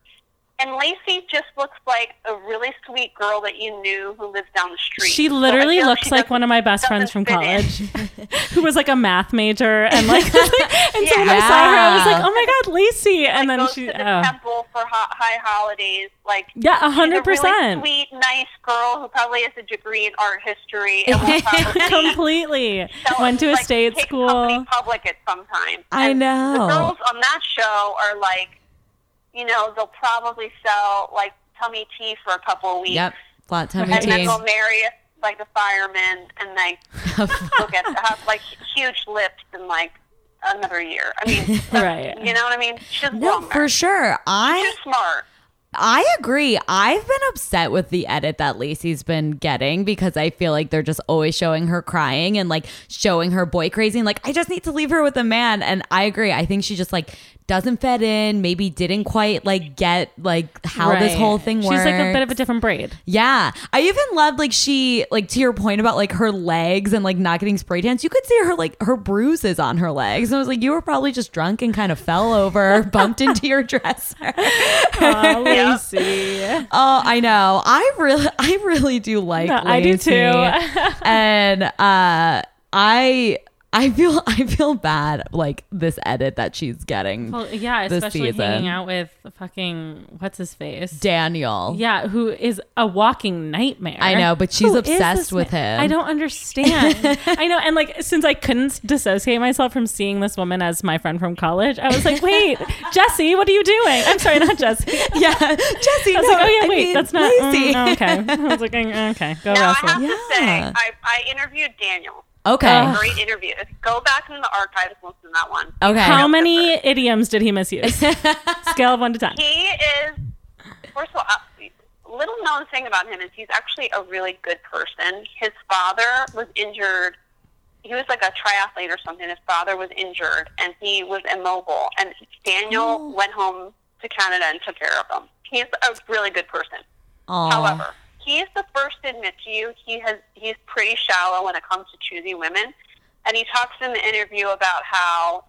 Speaker 3: And Lacey just looks like a really sweet girl that you knew who lives down the street.
Speaker 2: She literally
Speaker 3: feel
Speaker 2: looks
Speaker 3: she
Speaker 2: like one of my best friends from college, (laughs) who was like a math major, and like, (laughs) and so when I saw her, I was like, "Oh my god, Lacey!" And
Speaker 3: like,
Speaker 2: then
Speaker 3: goes
Speaker 2: she,
Speaker 3: to the
Speaker 2: oh.
Speaker 3: temple for ho- high holidays. Like
Speaker 2: yeah, hundred
Speaker 3: a really
Speaker 2: percent,
Speaker 3: sweet, nice girl who probably has a degree in art history (laughs)
Speaker 2: completely
Speaker 3: sell-
Speaker 2: went to a
Speaker 3: like,
Speaker 2: state
Speaker 3: take
Speaker 2: school.
Speaker 3: Public at some time.
Speaker 1: I know.
Speaker 3: The girls on that show are like, you know, they'll probably sell like tummy tea for a couple of weeks.
Speaker 1: Yep. Flat tummy
Speaker 3: And then
Speaker 1: tea.
Speaker 3: they'll marry like a fireman, and (laughs) they'll get have like huge lips in like another year. I mean, (laughs)
Speaker 2: Right.
Speaker 3: You know what I mean? She's
Speaker 1: no,
Speaker 3: well
Speaker 1: for sure. I
Speaker 3: She's smart.
Speaker 1: I agree. I've been upset with the edit that Lacey's been getting because I feel like they're just always showing her crying and like showing her boy crazy and like I just need to leave her with a man and I agree. I think she just like doesn't fit in, maybe didn't quite like get like how this whole thing works.
Speaker 2: She's like a bit of a different braid.
Speaker 1: Yeah. I even loved like she like to your point about like her legs and like not getting spray tans. You could see her like her bruises on her legs. And I was like, you were probably just drunk and kind of fell over, (laughs) bumped into your dresser.
Speaker 2: Aw, Lacey. (laughs)
Speaker 1: Oh, I know. I really, I really do like.
Speaker 2: No, I do too.
Speaker 1: and uh, I, I feel, (laughs) I feel bad like this edit that she's getting.
Speaker 2: Well, yeah,
Speaker 1: this
Speaker 2: especially
Speaker 1: season.
Speaker 2: hanging out with fucking what's his face.
Speaker 1: Daniel.
Speaker 2: Yeah, who is a walking nightmare.
Speaker 1: I know, but she's
Speaker 2: Who is
Speaker 1: obsessed with
Speaker 2: man?
Speaker 1: him.
Speaker 2: I don't understand. (laughs) I know, and like since I couldn't dissociate myself from seeing this woman as my friend from college, I was like, "Wait, (laughs) Jesse, what are you doing?" I'm sorry, not Jesse.
Speaker 1: Yeah, Jesse.
Speaker 2: I was
Speaker 1: no,
Speaker 2: like, "Oh yeah,
Speaker 1: I
Speaker 2: wait,
Speaker 1: mean,
Speaker 2: that's not
Speaker 1: Lacey.
Speaker 2: mm, okay." I was like, mm, "Okay, go
Speaker 3: Now I
Speaker 2: wrestle."
Speaker 3: have to say,
Speaker 1: Yeah.
Speaker 3: I, I interviewed Daniel.
Speaker 1: Okay.
Speaker 2: Ugh.
Speaker 3: Great interview. Go back in the archives, listen to that one.
Speaker 1: okay.
Speaker 2: How many idioms did he misuse? (laughs) Scale of one to ten.
Speaker 3: He is, first of all, a little known thing about him is he's actually a really good person. His father was injured. He was like a triathlete or something. His father was injured, and he was immobile. And Daniel
Speaker 1: Oh.
Speaker 3: went home to Canada and took care of him. He's a really good person.
Speaker 1: Aw.
Speaker 3: However, he is the first to admit to you he has he's pretty shallow when it comes to choosing women. And he talks in the interview about how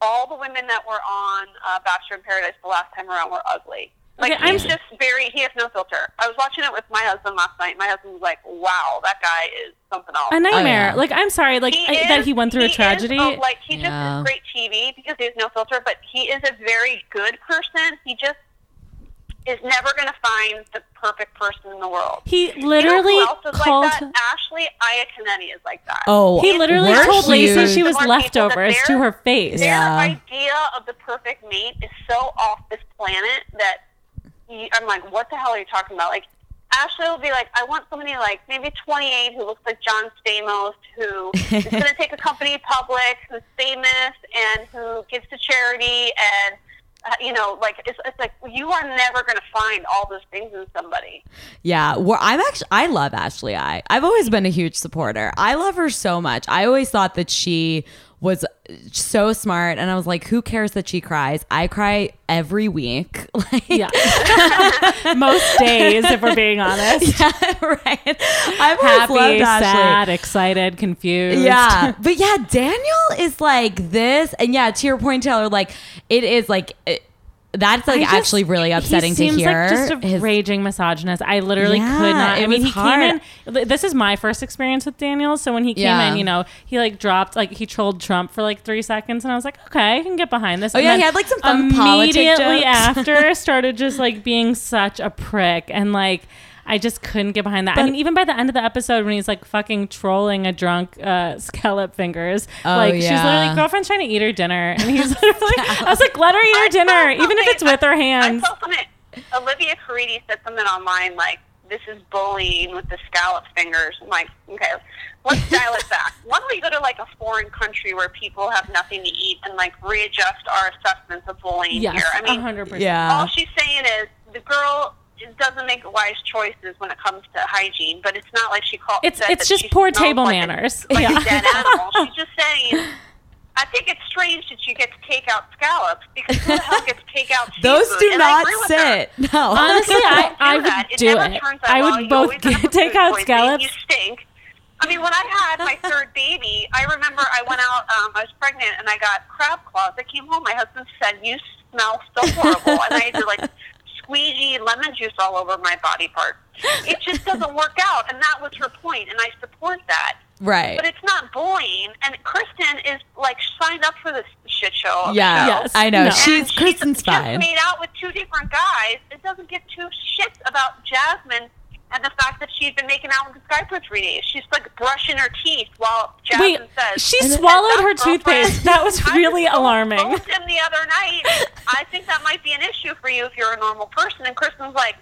Speaker 3: all the women that were on uh, Bachelor in Paradise the last time around were ugly. Like
Speaker 2: Okay, I'm-
Speaker 3: he's just very he has no filter. I was watching it with my husband last night. My husband was like, "Wow, that guy is something else."
Speaker 2: A nightmare.
Speaker 1: yeah.
Speaker 2: Like I'm sorry, like
Speaker 3: He
Speaker 2: I, that
Speaker 3: is-
Speaker 2: he went through a
Speaker 3: is-
Speaker 2: tragedy.
Speaker 3: oh, like he just is great TV because he has no filter, but he is a very good person. He just is never going to find the perfect person in the world.
Speaker 2: he
Speaker 3: You know
Speaker 2: literally
Speaker 3: who else is
Speaker 2: called.
Speaker 3: like that? Ashley Iaconetti is like that.
Speaker 1: Oh,
Speaker 2: he literally
Speaker 1: we're
Speaker 2: told Lacey she was
Speaker 3: The more
Speaker 2: leftovers to her face.
Speaker 3: Their
Speaker 1: Yeah.
Speaker 3: idea of the perfect mate is so off this planet that you, I'm like, what the hell are you talking about? Like, Ashley will be like, I want somebody like maybe 28 who looks like John Stamos, who is going (laughs) to take a company public, who's famous, and who gives to charity, and Uh, you know, like it's, it's like you are never going to find all those things in somebody.
Speaker 1: Yeah, well, I'm actually I love Ashley I. I've always been a huge supporter. I love her so much. I always thought that she was so smart and I was like, who cares that she cries? I cry every week. (laughs) Like
Speaker 2: Yeah. (laughs) Most days, if we're being honest. (laughs)
Speaker 1: Yeah, right. Always
Speaker 2: Happy, sad, excited, confused.
Speaker 1: Yeah. But yeah, Daniel is like this. And yeah, to your point, Taylor, like it is like it, that's like
Speaker 2: just-
Speaker 1: actually really upsetting
Speaker 2: he seems
Speaker 1: to hear.
Speaker 2: Like just a
Speaker 1: His-
Speaker 2: raging misogynist. I literally
Speaker 1: Yeah,
Speaker 2: could not. I mean, he
Speaker 1: hard.
Speaker 2: came in. This is my first experience with Daniel. So when he came
Speaker 1: Yeah.
Speaker 2: in, you know, he like dropped like he trolled Trump for like three seconds, and I was like, okay, I can get behind this.
Speaker 1: Oh,
Speaker 2: And
Speaker 1: yeah, he had, like, some
Speaker 2: immediately after (laughs) started just like being such a prick and like. I just couldn't get behind that. I mean, even by the end of the episode, when he's like fucking trolling a drunk uh, scallop fingers,
Speaker 1: Oh,
Speaker 2: like she's literally girlfriend's trying to eat her dinner, and he's (laughs) literally, I was like, let her eat her dinner, even if it's with her hands.
Speaker 3: I saw something. Olivia Caridi said something online like, "This is bullying with the scallop fingers." I'm like, okay, let's dial it back. (laughs) Why don't we go to like a foreign country where people have nothing to eat and like readjust our assessments of bullying
Speaker 2: Yes,
Speaker 3: here? I mean,
Speaker 2: hundred percent.
Speaker 1: Yeah.
Speaker 3: all she's saying is the girl doesn't make wise choices when it comes to hygiene, but it's not like she called.
Speaker 2: It's- it's just poor table
Speaker 3: like a-
Speaker 2: manners.
Speaker 3: like
Speaker 2: Yeah.
Speaker 3: a dead animal. She's just (laughs) saying. I think it's strange that you get to take out scallops because who the hell gets to take out (laughs)
Speaker 1: Those do
Speaker 3: And
Speaker 1: not
Speaker 3: agree with her.
Speaker 1: sit. (laughs) No.
Speaker 2: Honestly, I, I would do it.
Speaker 3: turns out
Speaker 2: I
Speaker 3: well.
Speaker 2: would both
Speaker 3: always end up with
Speaker 2: take out scallops.
Speaker 3: You stink. I mean, when I had my third baby, I remember I went out. Um, I was pregnant, and I got crab claws. I came home. My husband said, "You smell so horrible," and I had to like squeegee lemon juice all over my body parts. It just (laughs) doesn't work out, and that was her point, and I support that.
Speaker 1: right.
Speaker 3: But it's not bullying, and Kristen is like signed up for this shit show.
Speaker 1: Yeah.
Speaker 2: Yes.
Speaker 1: I know.
Speaker 2: No.
Speaker 1: She's
Speaker 3: And
Speaker 1: Kristen's
Speaker 3: just
Speaker 1: fine.
Speaker 3: made out with two different guys. It doesn't give two shits about Jasmine and the fact that she's been making out with this guy for three days. She's like brushing her teeth while Jasmine
Speaker 2: Wait,
Speaker 3: says
Speaker 2: she swallowed her toothpaste. (laughs) That was (laughs) really
Speaker 3: I
Speaker 2: alarming.
Speaker 3: him the other night. I think that might be an issue for you if you're a normal person. And Kristen's like,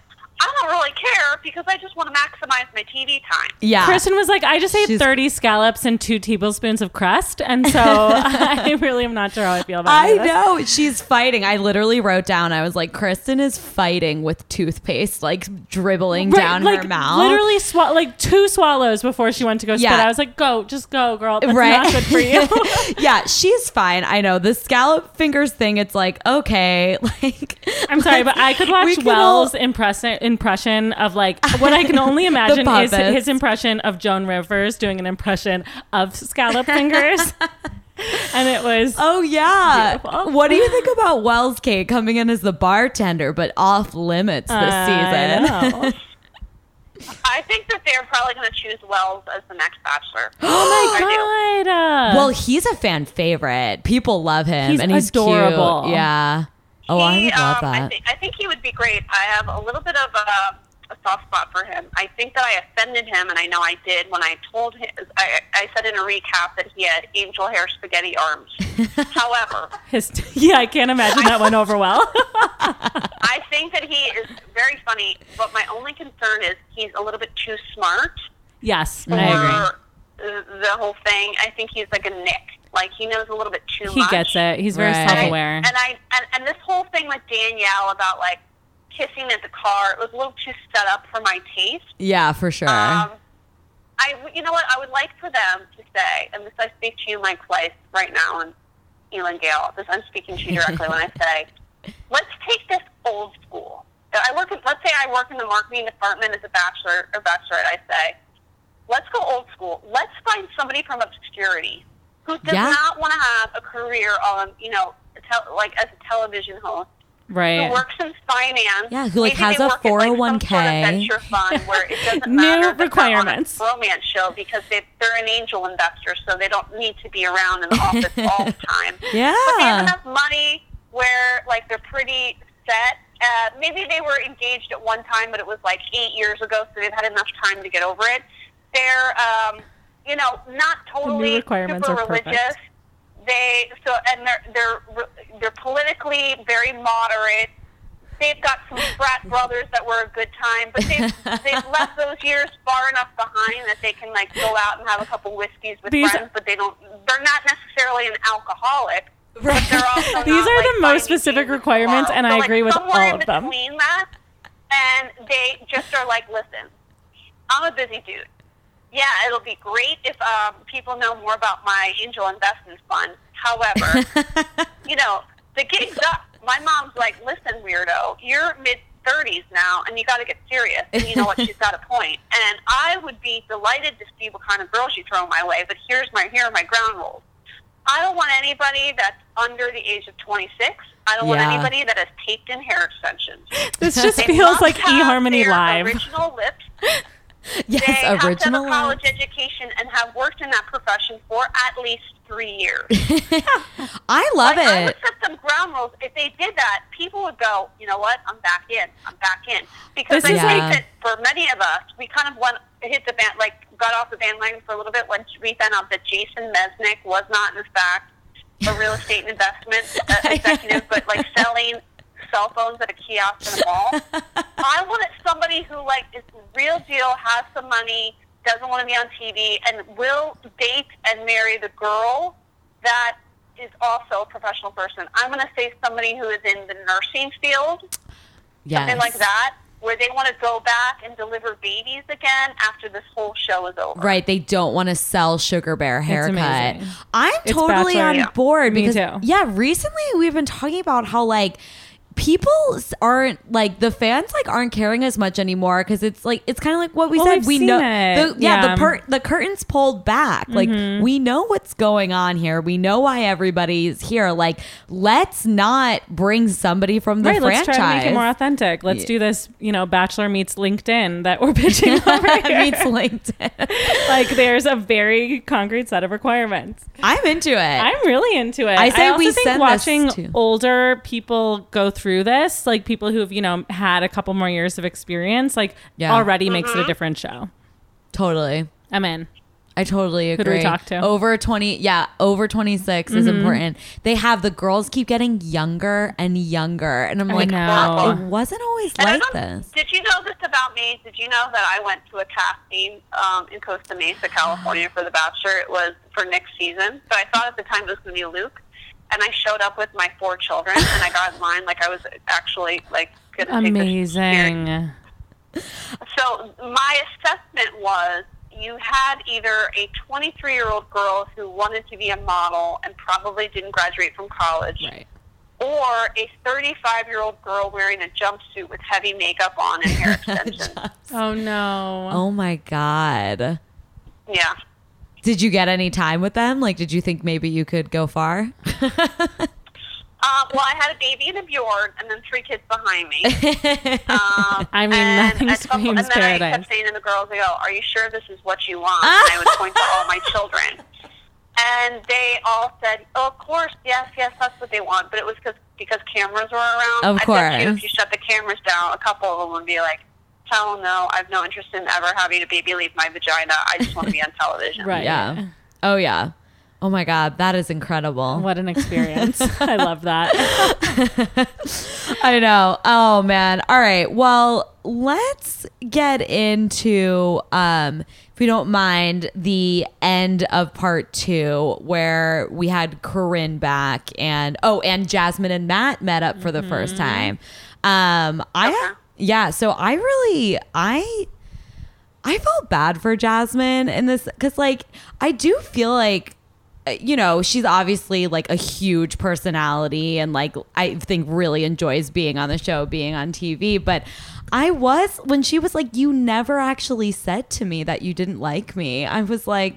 Speaker 3: I don't really care because I just want to maximize my TV time.
Speaker 1: Yeah.
Speaker 2: Kristen was like, I just ate
Speaker 1: She's-
Speaker 2: 30 scallops and two tablespoons of crust. And so (laughs) I really am not sure how I feel about it.
Speaker 1: I
Speaker 2: any this.
Speaker 1: know she's fighting. I literally wrote down. I was like, Kristen is fighting with toothpaste, like dribbling
Speaker 2: Right,
Speaker 1: down
Speaker 2: like
Speaker 1: her mouth.
Speaker 2: literally swa- like two swallows before she went to go spit.
Speaker 1: Yeah.
Speaker 2: I was like, go, just go, girl. That's
Speaker 1: right?
Speaker 2: not good for you. (laughs)
Speaker 1: yeah, she's fine. I know the scallop fingers thing. It's like okay, (laughs) like
Speaker 2: I'm sorry, but I could
Speaker 1: We
Speaker 2: watch
Speaker 1: could
Speaker 2: Wells'
Speaker 1: all-
Speaker 2: impression impression of like what I can only (laughs) imagine is his impression of Joan Rivers doing an impression of scallop fingers, (laughs) and it was
Speaker 1: Oh yeah.
Speaker 2: Beautiful.
Speaker 1: What do you think about Wells Kate coming in as the bartender, but off limits this
Speaker 2: I
Speaker 1: season?
Speaker 2: know. (laughs)
Speaker 3: I think that they're probably going to choose Wells as the next Bachelor. (gasps)
Speaker 2: oh my god!
Speaker 1: Well, he's a fan favorite. People love him,
Speaker 2: He's
Speaker 1: and he's
Speaker 2: adorable.
Speaker 1: Cute. Yeah. Oh, I
Speaker 3: He,
Speaker 1: would love
Speaker 3: um, I,
Speaker 1: that.
Speaker 3: I think he would be great. I have a little bit of a, a soft spot for him. I think that I offended him, and I know I did when I told him. I, I said in a recap that he had angel hair spaghetti arms. (laughs) However,
Speaker 2: His, yeah, I can't imagine that went over well. (laughs)
Speaker 3: I think that he is very funny, but my only concern is he's a little bit too smart
Speaker 2: yes, I agree.
Speaker 3: the whole thing. I think he's like a Nick. Like he knows a little bit too
Speaker 2: He
Speaker 3: much.
Speaker 2: gets it. He's very
Speaker 1: Right.
Speaker 2: Self-aware.
Speaker 3: And I and, and this whole thing with Danielle about like kissing at the car, it was a little too set up for my taste.
Speaker 1: yeah, for sure.
Speaker 3: Um, I, you know what? I would like for them to say, and this I speak to you, Mike Fleiss, right now, and Elan Gale. This I'm speaking to you directly when I (laughs) say, let's take this old school. I work. In, let's say I work in the marketing department as a bachelor or bachelorette. I say, let's go old school. Let's find somebody from obscurity who does
Speaker 1: Yeah.
Speaker 3: not want to have a career on, you know, tel- like as a television host.
Speaker 2: Right.
Speaker 3: Who works in finance?
Speaker 1: Yeah, who, like, has a
Speaker 3: work at, like,
Speaker 1: 401k.
Speaker 3: sort of venture fund where it (laughs) doesn't
Speaker 2: New
Speaker 3: matter they're
Speaker 2: requirements.
Speaker 3: romance show because they, they're an angel investor, so they don't need to be around in the office all the (laughs) time. Yeah. But they have enough money where like they're pretty set. Uh, maybe they were engaged at one time, but it was like eight years ago, so they've had enough time to get over it. They're, um, you know, not totally super
Speaker 2: are
Speaker 3: religious. They so and they're they're they're politically very moderate. They've got some frat (laughs) brothers that were a good time, but they've they've left (laughs) those years far enough behind that they can like go out and have a couple whiskeys with
Speaker 2: These-
Speaker 3: friends, but they don't. They're not necessarily an alcoholic.
Speaker 1: Right.
Speaker 3: But they're also (laughs)
Speaker 2: These are
Speaker 3: like,
Speaker 2: the most specific requirements, and
Speaker 3: So,
Speaker 2: I
Speaker 3: like,
Speaker 2: agree with all
Speaker 3: in
Speaker 2: of them.
Speaker 3: The one in between that, and they just are like, listen, I'm a busy dude. Yeah, it'll be great if um, people know more about my angel investment fund. However, (laughs) you know, the gig's up. My mom's like, listen, weirdo, you're mid 30s now, and you got to get serious. And you know what? She's got a point. And I would be delighted to see what kind of girl she throw my way. But here's my here are my ground rules. I don't want anybody that's under the age of 26. I don't want anybody that has taped in hair extensions. (laughs)
Speaker 2: This just feels like eHarmony Live.
Speaker 3: Original lips. (laughs) (laughs)
Speaker 1: yes,
Speaker 3: They have to have
Speaker 1: original.
Speaker 3: a college education and have worked in that profession for at least three years. (laughs)
Speaker 1: I love
Speaker 3: like, I would set some ground rules. If they did that, people would go, you know what? I'm back in. I'm back in. Because
Speaker 2: This
Speaker 3: I think
Speaker 1: like-
Speaker 3: that for many of us, we kind of went hit the band, like got off the bandwagon for a little bit when we found out that Jason Mesnick was not, in fact, a real estate investment uh, (laughs) executive, but like selling cell phones at a kiosk in a mall. (laughs) I wanted somebody who like is real deal, has some money, doesn't want to be on TV, and will date and marry the girl that is also a professional person. I'm going to say somebody who is in the nursing field,
Speaker 1: Yes.
Speaker 3: something like that, where they want to go back and deliver babies again after this whole show is over.
Speaker 1: Right, they don't want to sell Sugar Bear haircut.
Speaker 2: amazing.
Speaker 1: I'm
Speaker 2: It's
Speaker 1: totally
Speaker 2: Bachelor,
Speaker 1: on
Speaker 3: yeah.
Speaker 1: board
Speaker 2: Me
Speaker 1: because
Speaker 2: too.
Speaker 1: yeah, recently we've been talking about how like people aren't like the fans like aren't caring as much anymore because it's like it's kind of like what we
Speaker 2: Well,
Speaker 1: said
Speaker 2: we've
Speaker 1: we
Speaker 2: seen
Speaker 1: know
Speaker 2: it.
Speaker 1: the, yeah,
Speaker 2: Yeah.
Speaker 1: the per- the curtains pulled back like
Speaker 2: Mm-hmm.
Speaker 1: we know what's going on here we know why everybody's here like let's not bring somebody from the
Speaker 2: right,
Speaker 1: franchise
Speaker 2: let's try to make it more authentic. Let's do this, you know, Bachelor meets LinkedIn that we're (laughs) pitching over here.
Speaker 1: meets LinkedIn
Speaker 2: like there's a very concrete set of requirements.
Speaker 1: I'm into it
Speaker 2: I'm really into it.
Speaker 1: I say
Speaker 2: also
Speaker 1: we
Speaker 2: think watching older people go through this, like people who've, you know, had a couple more years of experience, like
Speaker 1: Yeah.
Speaker 2: already makes it a different show.
Speaker 1: totally
Speaker 2: I'm in.
Speaker 1: I totally agree.
Speaker 2: Who do we talk to?
Speaker 1: Over 20, yeah, over 26 is
Speaker 2: Mm-hmm.
Speaker 1: important. They have the girls keep getting younger and younger. And I'm
Speaker 2: I
Speaker 1: like,
Speaker 2: know.
Speaker 1: it wasn't always
Speaker 3: And
Speaker 1: like this.
Speaker 3: Did you know this about me? Did you know that I went to a casting um, in Costa Mesa, California for The Bachelor? It was for next season, but I thought at the time it was going to be Luke. And I showed up with my four children, and I got in line like I was actually like going to take
Speaker 2: Amazing.
Speaker 3: So my assessment was you had either a 23 year old girl who wanted to be a model and probably didn't graduate from college,
Speaker 1: Right.
Speaker 3: or a 35 year old girl wearing a jumpsuit with heavy makeup on and hair (laughs) extensions.
Speaker 2: Oh no.
Speaker 1: Oh my God.
Speaker 3: yeah.
Speaker 1: Did you get any time with them? Like, did you think maybe you could go far? (laughs)
Speaker 3: Uh, well, I had a baby in a Bjorn and then three kids behind me. (laughs) Um,
Speaker 2: I mean,
Speaker 3: and
Speaker 2: nothing
Speaker 3: at some-
Speaker 2: screams
Speaker 3: And then I
Speaker 2: paradise.
Speaker 3: kept saying to the girls, I go, "Are you sure this is what you want?" And I would point to all my children, and they all said, oh, "Of course, yes, yes, that's what they want." But it was because because cameras were around.
Speaker 1: Of
Speaker 3: I bet you
Speaker 1: course.
Speaker 3: if you shut the cameras down, a couple of them would be like, "Hell no, I have no interest in ever having a baby leave my vagina. I just want to be on television." (laughs)
Speaker 2: Right.
Speaker 1: Yeah. Oh, yeah. Oh my God. That is incredible.
Speaker 2: What an experience. (laughs) I love that. (laughs)
Speaker 1: I know. Oh man. All right. Well, let's get into um if we don't mind the end of part 2 where we had Corinne back and oh and Jasmine and Matt met up for the first time. Um I
Speaker 3: Okay.
Speaker 1: Yeah, so I really I I felt bad for Jasmine in this because, like, I do feel like, uh, you know, she's obviously like a huge personality and, like, I think really enjoys being on the show, being on TV. But I was, when she was like, you never actually said to me that you didn't like me, I was like,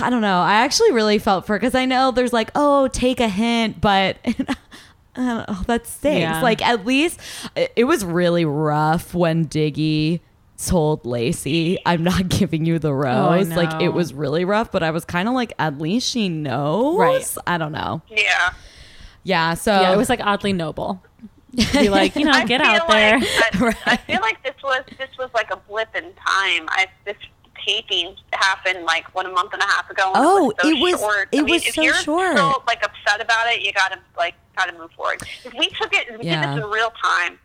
Speaker 1: I don't know. I actually really felt for because I know there's like, oh, take a hint, but (laughs) I that stinks.
Speaker 2: Yeah.
Speaker 1: Like at least it it was really rough when Diggy told Lacey, "I'm not (laughs) giving you the oh, rose." like it was really rough, but I was kind of like, at least she knows.
Speaker 2: Right.
Speaker 1: I don't know.
Speaker 3: Yeah.
Speaker 1: Yeah. So
Speaker 2: yeah, it was like oddly noble. Be (laughs) like, you know,
Speaker 3: I
Speaker 2: get
Speaker 3: feel
Speaker 2: out there.
Speaker 3: Like, I, (laughs)
Speaker 1: Right.
Speaker 3: I feel like this was this was like a blip in time. I this taping happened like what a month and a half ago. and
Speaker 1: Oh,
Speaker 3: so
Speaker 1: it was-
Speaker 3: Short.
Speaker 1: it
Speaker 3: I mean,
Speaker 1: was
Speaker 3: if
Speaker 1: so
Speaker 3: you're
Speaker 1: short.
Speaker 3: So like upset about it, you gotta like gotta move forward. If we took it, if we
Speaker 1: Yeah.
Speaker 3: did this in real time,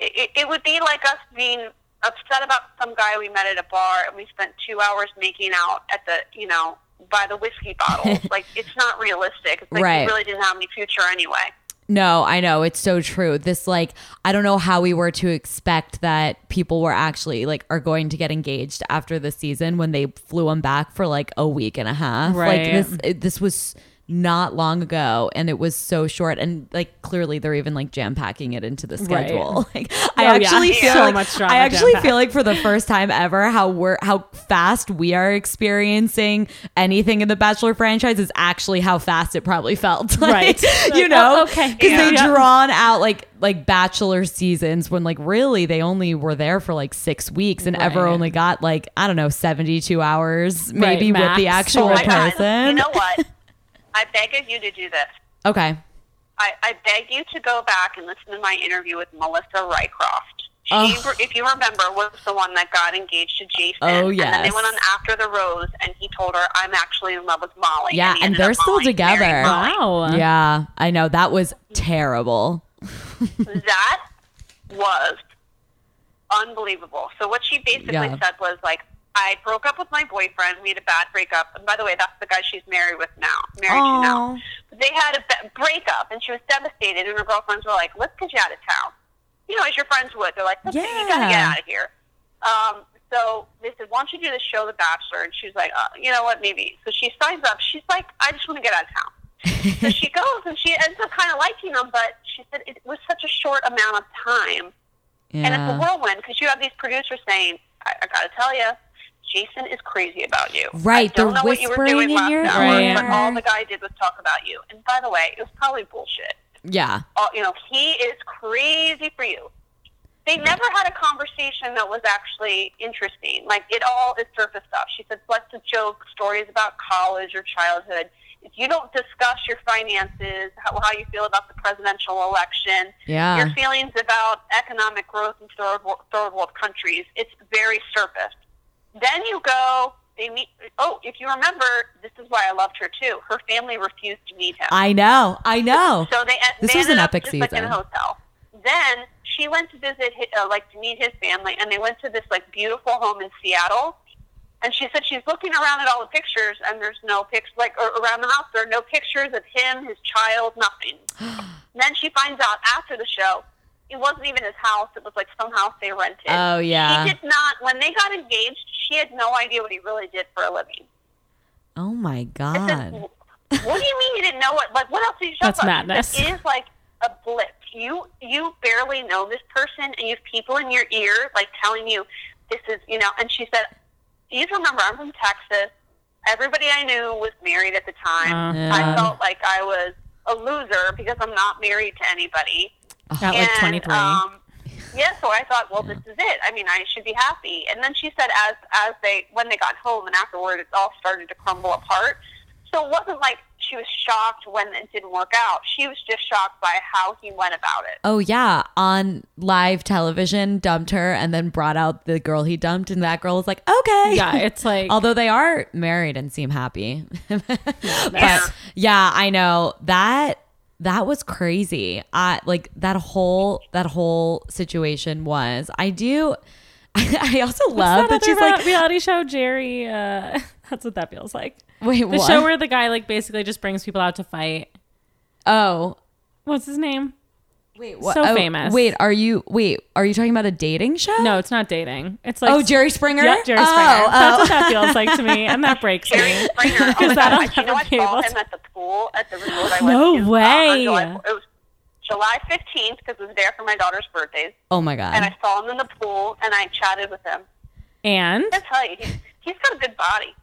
Speaker 3: it, it, it would be like us being upset about some guy we met at a bar and we spent two hours making out at the you know by the whiskey bottles. (laughs) like it's not realistic. It's like
Speaker 1: Right.
Speaker 3: we really didn't have any future anyway.
Speaker 1: No, I know. It's so true. This, like, I don't know how we were to expect that people were actually, like, are going to get engaged after the season when they flew them back for, like, a week and a half. Like, this, this was not long ago and it was so short. And, like, clearly they're even, like, jam packing it into the
Speaker 2: Right.
Speaker 1: schedule. (laughs) Like, I
Speaker 2: Oh, yeah.
Speaker 1: actually feel
Speaker 2: So
Speaker 1: like,
Speaker 2: much drama
Speaker 1: I actually feel like for the first time ever, how we're, how fast we are experiencing anything in the Bachelor franchise is actually how fast it probably felt. (laughs) Like,
Speaker 2: Right.
Speaker 1: you know?
Speaker 2: oh, okay.
Speaker 1: Because
Speaker 2: Yeah.
Speaker 1: they
Speaker 2: Yeah.
Speaker 1: drawn out like like bachelor seasons when like really they only were there for like six weeks and ever only got like I don't know seventy two hours maybe with the actual
Speaker 2: Oh
Speaker 3: my God.
Speaker 1: person.
Speaker 3: You know what? (laughs) I beg of you to do this.
Speaker 1: okay.
Speaker 3: I, I beg you to go back and listen to my interview with Melissa Rycroft. She,
Speaker 1: Oh.
Speaker 3: if you remember, was the one that got engaged to Jason.
Speaker 1: Oh, yeah.
Speaker 3: And then they went on after the rose, and he told her, "I'm actually in love with Molly."
Speaker 1: Yeah,
Speaker 3: he
Speaker 1: and they're still
Speaker 3: Molly
Speaker 1: together.
Speaker 2: Wow.
Speaker 1: Yeah, I know that was mm-hmm. terrible.
Speaker 3: that was unbelievable. So what she basically
Speaker 1: Yeah.
Speaker 3: said was like, I broke up with my boyfriend. We had a bad breakup. And by the way, that's the guy she's married with now. Married to now.
Speaker 1: Aw.
Speaker 3: They had a be- breakup, and she was devastated. And her girlfriends were like, "Let's get you out of town." You know, as your friends would. They're like, "Let's "You gotta get out of here." Um, so they said, "Why don't you do the show, The Bachelor?" And she was like, uh, "You know what? Maybe." So she signs up. She's like, "I just want to get out of town." so she (laughs) goes, and she ends up kind of liking him. But she said it was such a short amount of time. And it's a whirlwind because you have these producers saying, I, I got to tell you, Jason is crazy about you.
Speaker 1: Right,
Speaker 3: I don't
Speaker 1: they're
Speaker 3: know what you were
Speaker 1: whispering
Speaker 3: doing
Speaker 1: in
Speaker 3: last
Speaker 1: your
Speaker 3: hour,
Speaker 2: ear.
Speaker 3: but all the guy did was talk about you. And by the way, it was probably bullshit.
Speaker 1: Yeah.
Speaker 3: All, you know, he is crazy for you. They never had a conversation that was actually interesting. Like, it all is surface stuff. She said, let's joke stories about college or childhood. If you don't discuss your finances, how, how you feel about the presidential election,
Speaker 1: Yeah.
Speaker 3: your feelings about economic growth in third third world countries. It's very surface. Then you go, they meet. Oh, if you remember, this is why I loved her too. Her family refused to meet him.
Speaker 1: I know. I know.
Speaker 3: so they,
Speaker 1: This
Speaker 3: they
Speaker 1: was an epic
Speaker 3: just like in a
Speaker 1: season.
Speaker 3: hotel. Then she went to visit, uh, like to meet his family, and they went to this like beautiful home in Seattle. And she said she's looking around at all the pictures, and there's no pictures, like or around the house, there are no pictures of him, his child, nothing. (gasps) then she finds out after the show, it wasn't even his house; it was like some house they rented.
Speaker 1: Oh, yeah.
Speaker 3: He did not. When they got engaged, she had no idea what he really did for a living.
Speaker 1: Oh my god.
Speaker 3: said, what do you mean you didn't know what? Like, what else did you
Speaker 2: That's
Speaker 3: about?
Speaker 2: Madness.
Speaker 3: said, It is like a blip. You you barely know this person, and you have people in your ear like telling you this is you know. And she said, "Do you remember I'm from Texas. Everybody I knew was married at the time.
Speaker 2: Uh,
Speaker 3: I felt like I was a loser because I'm not married to anybody.
Speaker 2: At like
Speaker 3: And,
Speaker 2: 23.
Speaker 3: Um, yeah, so I thought, well, this is it. I mean, I should be happy. And then she said, as as they when they got home and afterward, it all started to crumble apart. So it wasn't like she was shocked when it didn't work out. She was just shocked by how he went about it.
Speaker 1: Oh yeah, on live television, dumped her and then brought out the girl he dumped, and that girl was like, okay,
Speaker 2: yeah, it's (laughs) like
Speaker 1: Although they are married and seem happy, (laughs) but
Speaker 3: Yeah.
Speaker 1: yeah, I know that that was crazy. I like that whole that whole situation was. I do. (laughs) I also love that,
Speaker 2: What's
Speaker 1: she's like,
Speaker 2: reality show Jerry. Uh, (laughs) that's what that feels like.
Speaker 1: wait,
Speaker 2: The
Speaker 1: what?
Speaker 2: show where the guy like basically just brings people out to fight.
Speaker 1: oh,
Speaker 2: What's his name?
Speaker 1: Wait,
Speaker 2: So
Speaker 1: oh,
Speaker 2: famous.
Speaker 1: Wait, are you? Wait, are you talking about a dating show?
Speaker 2: No, it's not dating. It's like
Speaker 1: Oh, Jerry Springer.
Speaker 2: Yeah, Jerry
Speaker 1: Oh,
Speaker 2: Springer. That's
Speaker 1: oh.
Speaker 2: what that feels like to me, and that breaks
Speaker 3: Jerry
Speaker 2: me.
Speaker 3: Springer. (laughs) Oh my
Speaker 2: Because
Speaker 3: god!
Speaker 2: I'll
Speaker 3: I, you know, I saw him at the pool at the resort I
Speaker 2: No
Speaker 3: to. uh, on
Speaker 2: way.
Speaker 3: July, it was July fifteenth because it was there for my daughter's birthdays,
Speaker 1: Oh my god.
Speaker 3: and I saw him in the pool and I chatted with him.
Speaker 2: And
Speaker 3: I tell you, he's, he's got a good body.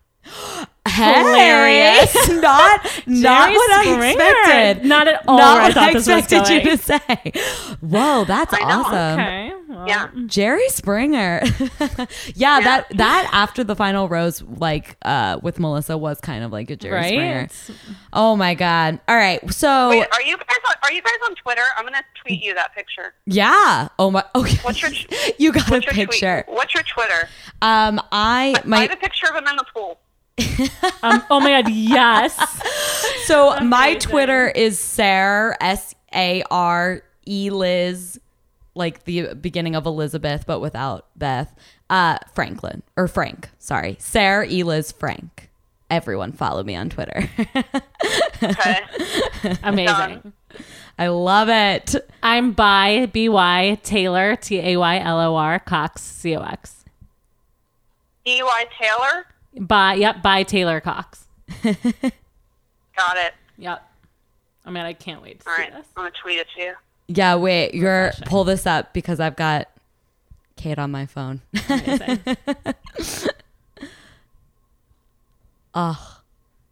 Speaker 2: Hilarious.
Speaker 1: Not (laughs) not
Speaker 2: Jerry
Speaker 1: what I expected.
Speaker 2: Not at all
Speaker 1: Not
Speaker 2: where I
Speaker 1: what I expected you to say. Whoa, that's
Speaker 3: I know,
Speaker 1: awesome.
Speaker 2: Okay. well,
Speaker 3: Yeah.
Speaker 1: Jerry Springer. (laughs) yeah, that that after the final rose, like uh with Melissa, was kind of like a Jerry Springer. Oh my god! All right, so
Speaker 3: Wait, are you guys on, are you guys on Twitter? I'm gonna tweet you that picture.
Speaker 1: yeah. Oh my. (laughs) Okay.
Speaker 3: What's your
Speaker 1: you got
Speaker 3: what's
Speaker 1: a
Speaker 3: your
Speaker 1: picture.
Speaker 3: Tweet? What's your Twitter?
Speaker 1: Um, I
Speaker 3: I
Speaker 1: my
Speaker 3: have a picture of him in the pool. (laughs)
Speaker 2: Um, oh my God. Yes.
Speaker 1: so my Twitter is Sarah S A R E Liz, like the beginning of Elizabeth, but without Beth. Uh, Franklin or Frank. Sorry, Sarah E Liz Frank. Everyone follow me on Twitter.
Speaker 3: Okay. (laughs)
Speaker 2: Amazing.
Speaker 1: I love it.
Speaker 2: I'm by B-Y Taylor, T-A-Y-L-O-R, Cox, C-O-X.
Speaker 3: E. Y. Taylor.
Speaker 2: By, yep, by Taylor Cox. (laughs)
Speaker 3: Got it.
Speaker 2: Yep. I mean, I can't wait to
Speaker 3: All
Speaker 2: see
Speaker 3: right.
Speaker 2: this.
Speaker 3: I'm gonna tweet it to you.
Speaker 1: Yeah, wait, you're
Speaker 2: Refreshing.
Speaker 1: pull this up because I've got Kate on my phone.
Speaker 2: Amazing.
Speaker 1: oh,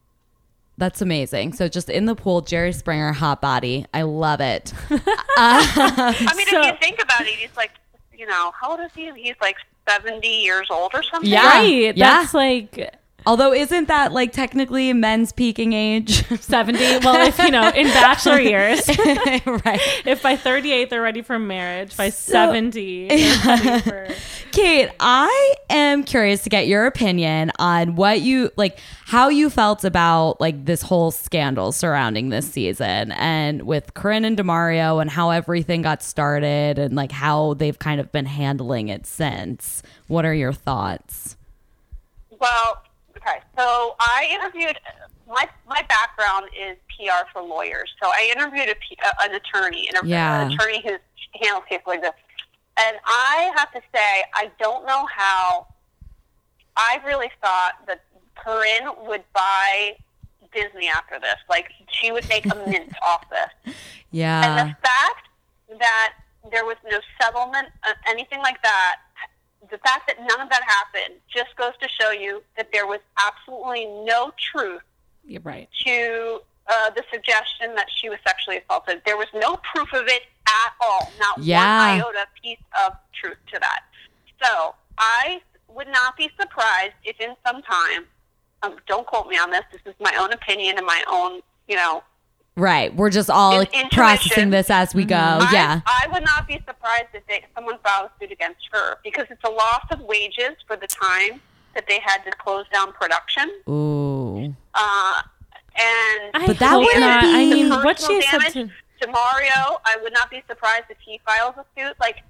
Speaker 1: (laughs) that's amazing. So just in the pool, Jerry Springer, hot body. I love it. (laughs)
Speaker 3: I mean,
Speaker 2: So-
Speaker 3: if you think about it, he's like, you know, how old is he? He's like 70 years old or something.
Speaker 1: Yeah.
Speaker 2: right.
Speaker 1: yeah.
Speaker 2: That's like
Speaker 1: Although, isn't that like technically men's peaking age? (laughs)
Speaker 2: 70. Well, if, you know, in bachelor (laughs) years, (laughs)
Speaker 1: right.
Speaker 2: if by 38 they're ready for marriage, by 70 they're for...
Speaker 1: Kate, I am curious to get your opinion on what you like, how you felt about like this whole scandal surrounding this season and with Corinne and DeMario and how everything got started and like how they've kind of been handling it since. What are your thoughts?
Speaker 3: Well, okay. So I interviewed. My my background is PR for lawyers. So I interviewed a, an attorney, an,
Speaker 1: Yeah.
Speaker 3: an attorney who handles cases like this. And I have to say, I don't know how. I really thought that Corinne would buy Disney after this. Like she would make a mint (laughs) off this.
Speaker 1: Yeah.
Speaker 3: And the fact that there was no settlement, uh, anything like that, the fact that none of that happened just goes to show you that there was absolutely no truth
Speaker 2: You're right.
Speaker 3: to uh, the suggestion that she was sexually assaulted. There was no proof of it at all. Not
Speaker 1: Yeah.
Speaker 3: one iota piece of truth to that. So I would not be surprised if in some time, um, don't quote me on this, this is my own opinion and my own, you know,
Speaker 1: Right. We're just all
Speaker 3: In- intuition.
Speaker 1: processing this as we go.
Speaker 3: I,
Speaker 1: Yeah.
Speaker 3: I would not be surprised if they, someone filed a suit against her because it's a loss of wages for the time that they had to close down production.
Speaker 1: Ooh.
Speaker 3: Uh, and
Speaker 2: I
Speaker 1: But that wouldn't be-
Speaker 2: I mean, what she said to...
Speaker 3: to Mario, I would not be surprised if he files a suit. Like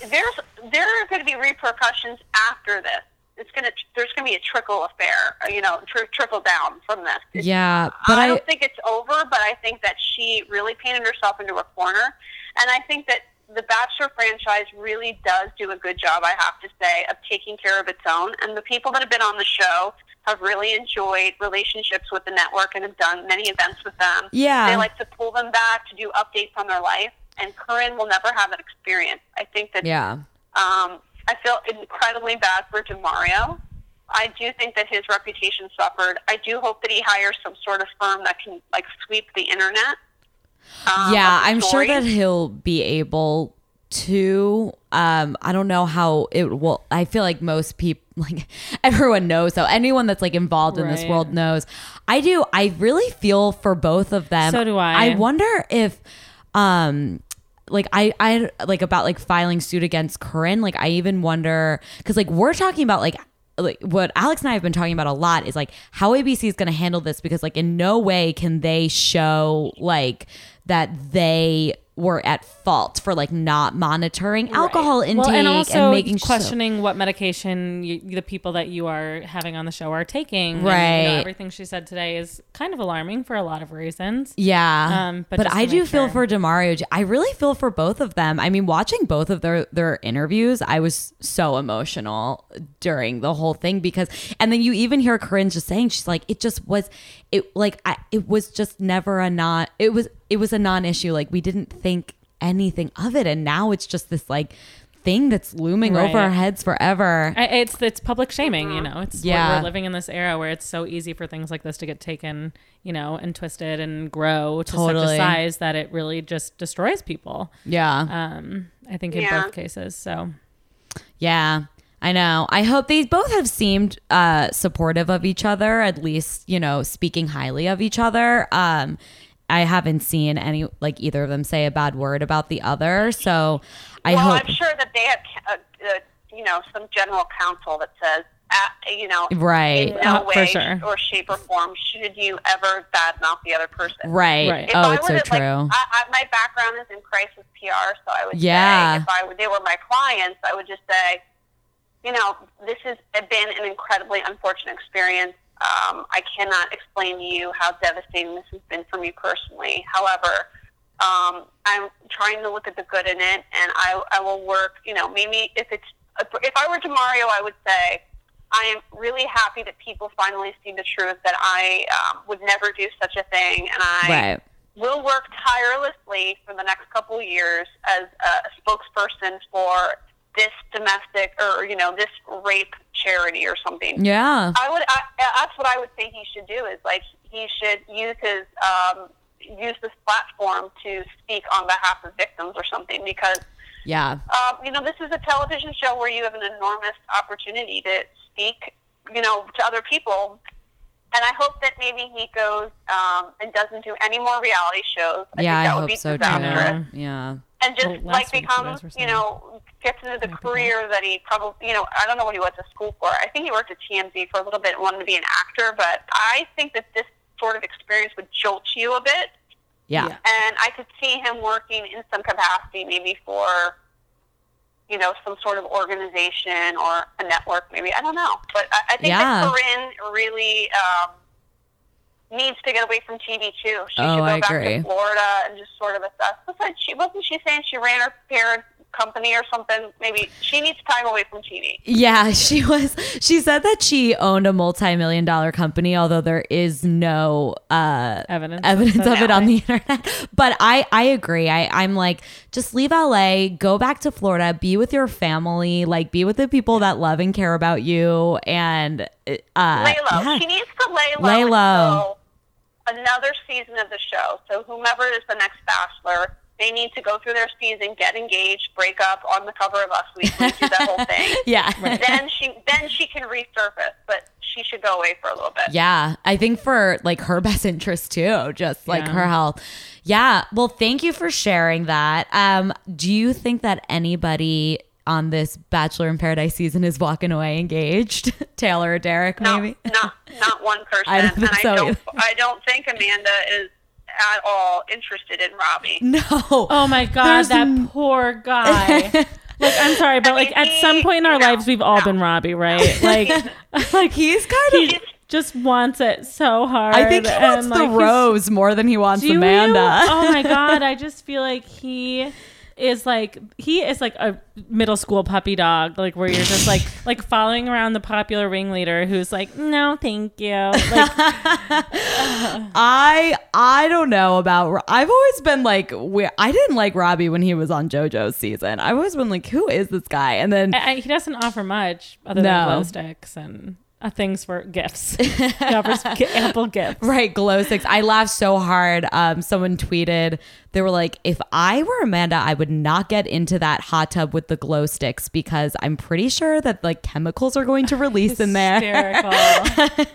Speaker 3: there's there are going to be repercussions after this. It's gonna there's going to be a trickle affair, you know, tr- trickle down from this. It's
Speaker 1: Yeah. But
Speaker 3: I
Speaker 1: I,
Speaker 3: don't think it's over, but I think that she really painted herself into a corner. And I think that the Bachelor franchise really does do a good job, I have to say, of taking care of its own. And the people that have been on the show have really enjoyed relationships with the network and have done many events with them.
Speaker 1: Yeah.
Speaker 3: They like to pull them back to do updates on their life. And Corinne will never have that experience. I think that
Speaker 1: yeah.
Speaker 3: um, I feel incredibly bad for DeMario. I do think that his reputation suffered. I do hope that he hires some sort of firm that can like sweep the internet. um,
Speaker 1: yeah, I'm sure that he'll be able to. Um, I don't know how it will. I feel like most people, (laughs) like everyone knows. So anyone that's like involved in this world knows. I do. I really feel for both of them.
Speaker 2: So do I.
Speaker 1: I wonder if, um, like I, I like about like filing suit against Corinne. Like I even wonder because like we're talking about like like what Alex and I have been talking about a lot is like how ABC is going to handle this because like in no way can they show like that they were at fault for like not monitoring alcohol intake
Speaker 2: well, and also
Speaker 1: making sure-
Speaker 2: questioning what medication you, the people that you are having on the show are taking. And, you know,
Speaker 1: Right.
Speaker 2: everything she said today is kind of alarming for a lot of reasons.
Speaker 1: Yeah.
Speaker 2: Um, but
Speaker 1: but I do feel
Speaker 2: sure.
Speaker 1: for DeMario. I really feel for both of them. I mean, watching both of their their interviews, I was so emotional during the whole thing because and then you even hear Corinne just saying she's like it just was it like I, it was just never a not it was it was a non-issue like we didn't think anything of it and now it's just this like thing that's looming over our heads forever.
Speaker 2: I- It's it's public shaming, you know. It's
Speaker 1: Yeah.
Speaker 2: we're, we're living in this era where it's so easy for things like this to get taken, you know, and twisted and grow to such a size that it really just destroys people.
Speaker 1: yeah.
Speaker 2: Um, I think in
Speaker 3: Yeah.
Speaker 2: both cases. So
Speaker 1: Yeah, I know. I hope they both have seemed uh, supportive of each other, at least, you know, speaking highly of each other. Um, I haven't seen any, like, either of them say a bad word about the other. So I
Speaker 3: well,
Speaker 1: hope.
Speaker 3: I'm sure that they have, uh, uh, you know, some general counsel that says, uh, you know,
Speaker 1: Right.
Speaker 3: in no
Speaker 2: Uh, for
Speaker 3: way
Speaker 2: sure.
Speaker 3: or shape or form should you ever badmouth the other person.
Speaker 1: Right.
Speaker 2: Right.
Speaker 3: If
Speaker 1: Oh,
Speaker 3: I
Speaker 1: it's so
Speaker 3: were
Speaker 1: true.
Speaker 3: Like, I, I, my background is in crisis PR, so I would
Speaker 1: Yeah.
Speaker 3: say if I were, they were my clients, I would just say, you know, this has been an incredibly unfortunate experience. Um, I cannot explain to you how devastating this has been for me personally. However, um, I'm trying to look at the good in it, and I, I will work. You know, maybe if it's if I were DeMario, I would say I am really happy that people finally see the truth that I um, would never do such a thing, and I
Speaker 1: right.
Speaker 3: will work tirelessly for the next couple of years as a spokesperson for this domestic or you know this rape charity or something.
Speaker 1: Yeah.
Speaker 3: I would. I, that's what I would say he should do. Is like he should use his um, use this platform to speak on behalf of victims or something because
Speaker 1: Yeah.
Speaker 3: um, you know, this is a television show where you have an enormous opportunity to speak, you know, to other people. And I hope that maybe he goes um, and doesn't do any more reality shows. I
Speaker 1: yeah, I
Speaker 3: think that would
Speaker 1: hope
Speaker 3: be
Speaker 1: so
Speaker 3: disastrous.
Speaker 1: too. Yeah.
Speaker 3: And just
Speaker 2: Well,
Speaker 3: like
Speaker 2: week you
Speaker 3: becomes, you know, gets into the career that he probably, you know, I don't know what he went to school for. I think he worked at TMZ for a little bit and wanted to be an actor, but I think that this sort of experience would jolt you a bit.
Speaker 1: Yeah.
Speaker 2: Yeah.
Speaker 3: and I could see him working in some capacity, maybe for, you know, some sort of organization or a network, maybe I don't know. But I, I think
Speaker 1: Yeah.
Speaker 3: that Corinne really um, needs to get away from TV too. She
Speaker 1: Oh,
Speaker 3: should go
Speaker 1: I
Speaker 3: back
Speaker 1: agree.
Speaker 3: to Florida and just sort of assess. Besides, she wasn't she saying she ran her parent company or something? Maybe she needs time away from TV.
Speaker 1: Yeah, (laughs) she was. She said that she owned a multi-million dollar company, although there is no uh,
Speaker 2: Evidence.
Speaker 1: evidence of it
Speaker 3: No.
Speaker 1: on the internet. (laughs) But I, I agree. I, I'm like, just leave LA, go back to Florida, be with your family, like be with the people that love and care about you, and uh,
Speaker 3: lay low.
Speaker 1: yeah.
Speaker 3: She needs to lay low.
Speaker 1: Lay low.
Speaker 3: Another season of the show. So whomever is the next bachelor, they need to go through their season, get engaged, break up on the cover of Us Weekly, do that whole thing. (laughs)
Speaker 1: yeah.
Speaker 3: Then she then she can resurface, but she should go away for a little bit.
Speaker 1: Yeah, I think for like her (laughs) best interest too, just like
Speaker 2: Yeah.
Speaker 1: her health. Yeah. Well, thank you for sharing that. Um, do you think that anybody on this Bachelor in Paradise season is walking away engaged? (laughs) Taylor or Derek,
Speaker 3: No,
Speaker 1: maybe?
Speaker 3: not not one person.
Speaker 1: I don't think
Speaker 3: and
Speaker 1: so
Speaker 3: I don't
Speaker 1: either.
Speaker 3: I don't think Amanda is at all interested in Robbie. (laughs)
Speaker 1: No.
Speaker 2: Oh my god,
Speaker 1: There's
Speaker 2: that
Speaker 1: n-
Speaker 2: poor guy. (laughs) like I'm sorry, but
Speaker 3: I
Speaker 2: like at some point in our
Speaker 3: no,
Speaker 2: lives, we've all
Speaker 3: no.
Speaker 2: been Robbie, right? (laughs) Like, like
Speaker 1: He's kind of.
Speaker 2: he just wants it so hard.
Speaker 1: I think he wants
Speaker 2: and,
Speaker 1: the
Speaker 2: like, he's-
Speaker 1: rose more than he wants
Speaker 2: Do you?
Speaker 1: Amanda.
Speaker 2: Oh my god, I just feel like he is like he is like a middle school puppy dog, like where you're just like (laughs) like following around the popular ringleader who's like, no, thank you. Like, (laughs)
Speaker 1: I I don't know about. I've always been like, we- I didn't like Robbie when he was on JoJo's season. I've always been like, who is this guy? And then
Speaker 2: I, I- he doesn't offer much other
Speaker 1: No.
Speaker 2: than glow sticks and uh, things for gifts. (laughs) he offers ample gifts.
Speaker 1: Right, glow sticks. I laughed so hard. Um, someone tweeted, they were like, if I were Amanda, I would not get into that hot tub with the glow sticks because I'm pretty sure that like chemicals are going to (laughs) release in there. (laughs)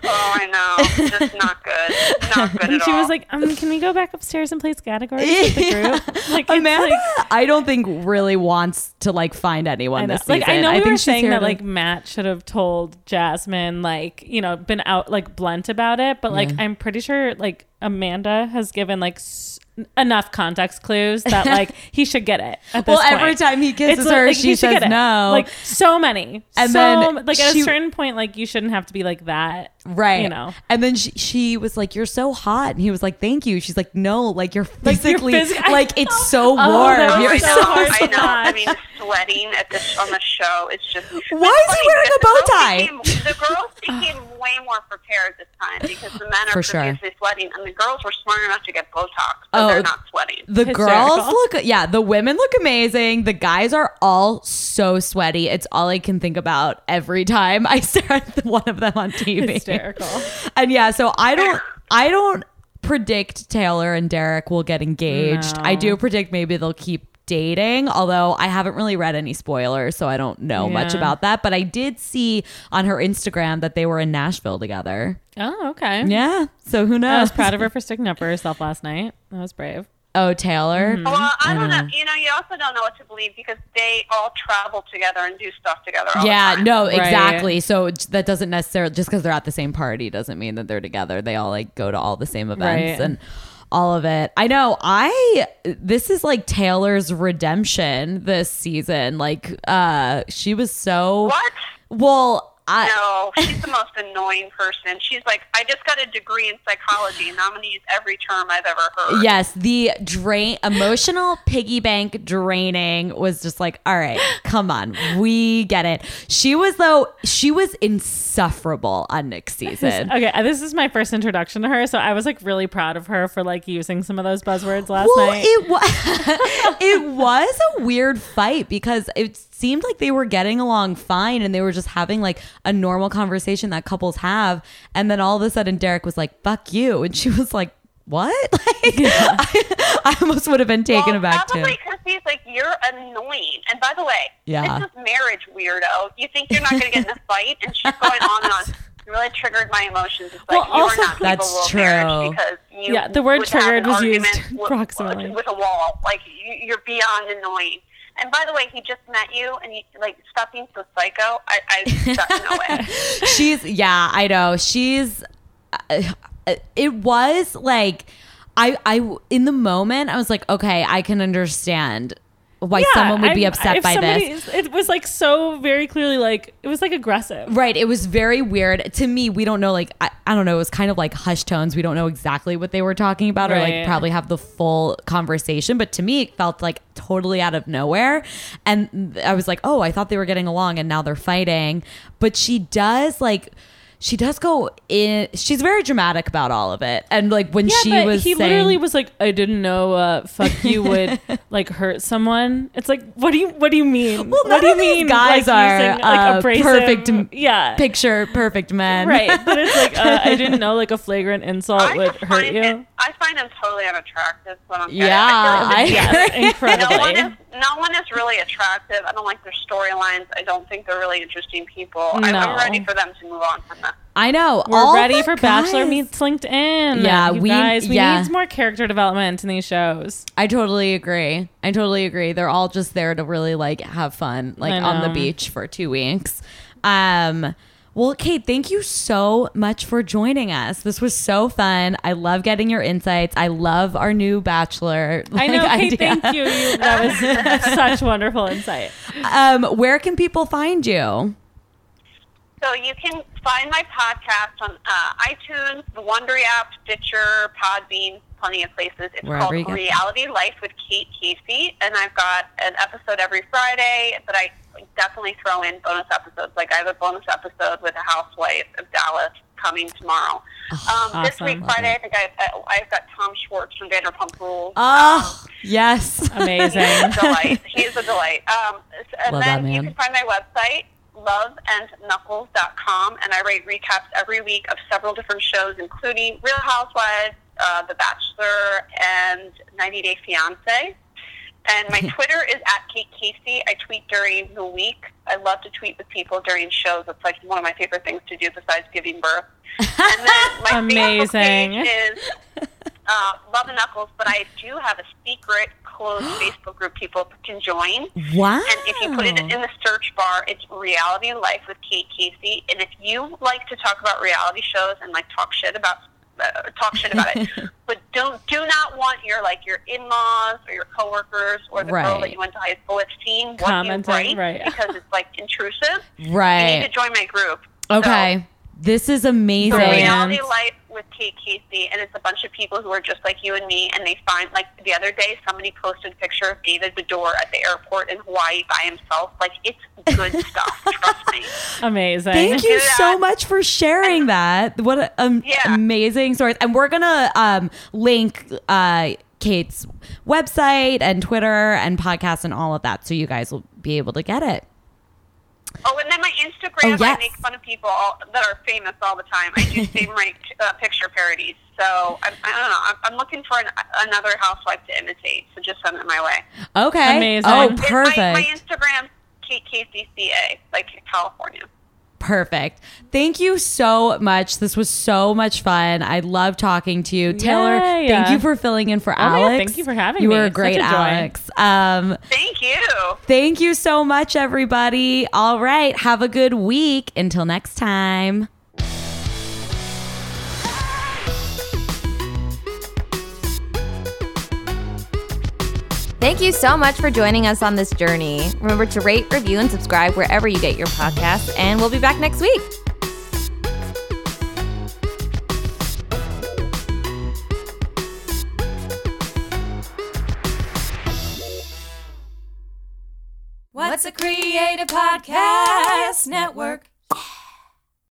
Speaker 3: Oh, I know. Just not good. Not good
Speaker 2: and
Speaker 3: at
Speaker 2: she
Speaker 3: all.
Speaker 2: was like, um, "Can we go back upstairs and play categories (laughs) with the group?" Like
Speaker 1: Amanda,
Speaker 2: like-
Speaker 1: I don't think really wants to like find anyone this season.
Speaker 2: Like I know we
Speaker 1: think
Speaker 2: were saying that
Speaker 1: to-
Speaker 2: like Matt should have told Jasmine like you know been out like blunt about it, but like
Speaker 1: Yeah.
Speaker 2: I'm pretty sure like Amanda has given like s- enough context clues that (laughs) like he should get it.
Speaker 1: Well, every
Speaker 2: point.
Speaker 1: time he kisses her,
Speaker 2: like,
Speaker 1: she
Speaker 2: he
Speaker 1: says no.
Speaker 2: Like so many,
Speaker 1: And
Speaker 2: so,
Speaker 1: then
Speaker 2: like at
Speaker 1: she-
Speaker 2: a certain point, like you shouldn't have to be like that,
Speaker 1: right,
Speaker 2: You know,
Speaker 1: And then she, she was like, "You're so hot," and he was like, "Thank you." She's like, "No, like you're (laughs) physically, (laughs) like,
Speaker 2: phys- I
Speaker 1: it's so
Speaker 2: Oh,
Speaker 1: warm.
Speaker 2: that was
Speaker 1: you're
Speaker 3: I
Speaker 2: so
Speaker 3: know.
Speaker 2: hard
Speaker 3: I know. I mean, sweating at this on the show. It's just. (laughs)
Speaker 1: Why
Speaker 3: It's
Speaker 1: is he wearing a
Speaker 3: because
Speaker 1: bow
Speaker 3: the girls
Speaker 1: tie?
Speaker 3: Became, the girls became way more prepared this time because the men are
Speaker 1: For sure.
Speaker 3: sweating and the girls were smart enough to get Botox, so
Speaker 1: Oh,
Speaker 3: they're not sweating.
Speaker 1: The
Speaker 2: Hysterical.
Speaker 1: girls look, yeah, the women look amazing. The guys are all so sweaty. It's all I can think about every time I stare at one of them on TV.
Speaker 2: Hysterical. (laughs)
Speaker 1: And yeah, so I don't, I don't predict Taylor and Derek will get engaged.
Speaker 2: No.
Speaker 1: I do predict maybe they'll keep dating, although I haven't really read any spoilers, so I don't know much about that. But I did see on her Instagram that they were in Nashville together.
Speaker 2: Oh, okay.
Speaker 1: Yeah, so who knows?
Speaker 2: I was proud of her for sticking up for herself last night. That was brave.
Speaker 1: Oh, Taylor.
Speaker 3: Well, I,
Speaker 1: I
Speaker 3: don't know.
Speaker 1: know.
Speaker 3: You know, you also don't know what to believe because they all travel together and do stuff together. All
Speaker 1: Yeah,
Speaker 3: the time.
Speaker 1: no,
Speaker 2: Right.
Speaker 1: exactly. So that doesn't necessarily just because they're at the same party doesn't mean that they're together. They all like go to all the same events
Speaker 2: Right.
Speaker 1: and all of it. I know. I this is like Taylor's redemption this season. Like, uh, she was so
Speaker 3: What?
Speaker 1: well. I,
Speaker 3: No, she's the most annoying person. She's like, I just got a degree in psychology, and I'm going to use every term I've ever heard.
Speaker 1: Yes, the drain emotional piggy bank draining was just like, all right, come on, we get it. She was though, she was insufferable on Nick's (laughs) season.
Speaker 2: Okay, uh, this is my first introduction to her, so I was like really proud of her for like using some of those buzzwords last
Speaker 1: well,
Speaker 2: night.
Speaker 1: it was (laughs) it was a weird fight because it seemed like they were getting along fine and they were just having like a normal conversation that couples have, and then all of a sudden Derek was like, "Fuck you," and she was like. What? (laughs) Like, I, (laughs) I almost would have been taken
Speaker 3: well,
Speaker 1: aback too.
Speaker 3: probably because he's like, you're annoying. And by the way,
Speaker 1: Yeah.
Speaker 3: this is marriage, weirdo. You think you're not going to get in a fight? And she's going on and on. (laughs) It really triggered my emotions. It's like,
Speaker 2: Well,
Speaker 3: you
Speaker 2: also-
Speaker 3: are not
Speaker 1: That's true.
Speaker 3: because you
Speaker 2: Yeah, the word triggered was used
Speaker 3: argument with-
Speaker 2: approximately.
Speaker 3: with a wall. Like, you- you're beyond annoying. And by the way, he just met you, and you like stop being so psycho. I, I (laughs) no way.
Speaker 1: she's yeah i know she's uh, it was like i i in the moment i was like okay i can understand why
Speaker 2: Yeah,
Speaker 1: someone would be
Speaker 2: I'm-
Speaker 1: upset by
Speaker 2: somebody
Speaker 1: this
Speaker 2: It was like so very clearly like it was like aggressive.
Speaker 1: Right. It was very weird. To me, we don't know, like, I, I don't know. It was kind of like hush tones. We don't know exactly what they were talking about or, like, probably have the full conversation. But to me, it felt like totally out of nowhere. And I was like, oh, I thought they were getting along and now they're fighting. But she does, like, she does go in. She's very dramatic about all of it. And, like, when
Speaker 2: Yeah,
Speaker 1: she
Speaker 2: but
Speaker 1: was
Speaker 2: he
Speaker 1: saying,
Speaker 2: literally was like, I didn't know uh fuck you would (laughs) like hurt someone. It's like what do you what do you mean?
Speaker 1: Well,
Speaker 2: what do you
Speaker 1: of these
Speaker 2: mean
Speaker 1: guys
Speaker 2: like,
Speaker 1: are,
Speaker 2: using, like
Speaker 1: uh,
Speaker 2: abrasive
Speaker 1: perfect
Speaker 2: yeah.
Speaker 1: picture perfect men.
Speaker 2: Right. But it's like uh, I didn't (laughs) know like a flagrant insult
Speaker 3: I
Speaker 2: would hurt you.
Speaker 3: It, I find him totally unattractive. But I'm
Speaker 1: Yeah,
Speaker 3: I
Speaker 1: I
Speaker 3: feel like
Speaker 2: yes,
Speaker 1: agree. (laughs)
Speaker 3: no one is no one is really attractive. I don't like their storylines. I don't think they're really interesting people. I'm,
Speaker 2: No.
Speaker 3: I'm ready for them to move on from that.
Speaker 1: I know.
Speaker 2: We're
Speaker 1: All
Speaker 2: ready
Speaker 1: the
Speaker 2: for Bachelor Meets LinkedIn.
Speaker 1: Yeah,
Speaker 2: you
Speaker 1: we-
Speaker 2: guys, we
Speaker 1: yeah.
Speaker 2: need more character development in these shows.
Speaker 1: I totally agree. I totally agree. They're all just there to really like have fun, like on the beach for two weeks. Um, well, Kate, thank you so much for joining us. This was so fun. I love getting your insights. I love our new bachelor. (laughs)
Speaker 2: I know, Kate.
Speaker 1: idea.
Speaker 2: Thank you. you. That was (laughs) such wonderful insight.
Speaker 1: Um, where can people find you?
Speaker 3: So you can find my podcast on uh, iTunes, the Wondery app, Stitcher, Podbean, plenty of places. It's
Speaker 1: Wherever
Speaker 3: called Reality Life with Kate Casey, and I've got an episode every Friday. But I definitely throw in bonus episodes. Like I have a bonus episode with a housewife of Dallas coming tomorrow. um, This
Speaker 2: awesome.
Speaker 3: week, Friday, I think I've, I've got Tom Schwartz from Vanderpump Rules.
Speaker 1: Oh, yes. (laughs)
Speaker 2: Amazing.
Speaker 3: He's a delight. He is a delight. Um, and
Speaker 1: Love that
Speaker 3: then you can find my website, loveandknuckles.com, and I write recaps every week of several different shows, including Real Housewives, uh, The Bachelor, and 90 Day Fiance. And my Twitter is at Kate Casey. I tweet during the week. I love to tweet with people during shows. It's like one of my favorite things to do besides giving birth. And then (laughs) my Facebook
Speaker 2: Amazing.
Speaker 3: page is uh, Love and Knuckles, but I do have a secret closed (gasps) Facebook group people can join.
Speaker 1: Wow.
Speaker 3: And if you put it in the search bar, it's Reality Life with Kate Casey. And if you like to talk about reality shows and like talk shit about uh, talk shit about it, (laughs) but don't do not want your like your in-laws or your coworkers or the girl that you went to high school with seeing what you write
Speaker 2: right.
Speaker 3: because it's like intrusive. Right. You need to join my group.
Speaker 1: Okay. this is amazing.
Speaker 2: Brilliant.
Speaker 3: Reality Life with Kate Casey, and it's a bunch of people who are just like you and me, and they find like the other day somebody posted a picture of David Beador at the airport in Hawaii by himself. Like it's good (laughs) stuff. Trust me.
Speaker 2: Amazing.
Speaker 1: Thank you
Speaker 3: Do that.
Speaker 1: so much for sharing that. What a, um,
Speaker 3: Yeah.
Speaker 1: amazing stories. And we're going to um, link uh, Kate's website and Twitter and podcast and all of that so you guys will be able to get it.
Speaker 3: Oh, and then my Instagram,
Speaker 1: Oh, yes.
Speaker 3: I make fun of people all, that are famous all the time. I do (laughs) same rate uh, picture parodies. So I'm, I don't know. I'm, I'm looking for an, another housewife to imitate. So just send it my way.
Speaker 1: Okay.
Speaker 2: Amazing.
Speaker 1: Oh,
Speaker 2: It's
Speaker 3: It's
Speaker 1: perfect.
Speaker 3: My, my Instagram, Kate KCCA, like California.
Speaker 1: Perfect. Thank you so much. This was so much fun. I love talking to you. Taylor,
Speaker 2: Yay.
Speaker 1: thank you for filling in for
Speaker 2: Oh my God,
Speaker 1: Alex.
Speaker 2: thank you for having
Speaker 1: you
Speaker 2: me.
Speaker 1: You were a
Speaker 2: Such
Speaker 1: great
Speaker 2: a.
Speaker 1: Alex. Um,
Speaker 3: Thank you.
Speaker 1: thank you so much, everybody. All right. Have a good week. Until next time.
Speaker 4: Thank you so much for joining us on this journey. Remember to rate, review, and subscribe wherever you get your podcasts, and we'll be back next week.
Speaker 5: What's a Creative Podcast Network?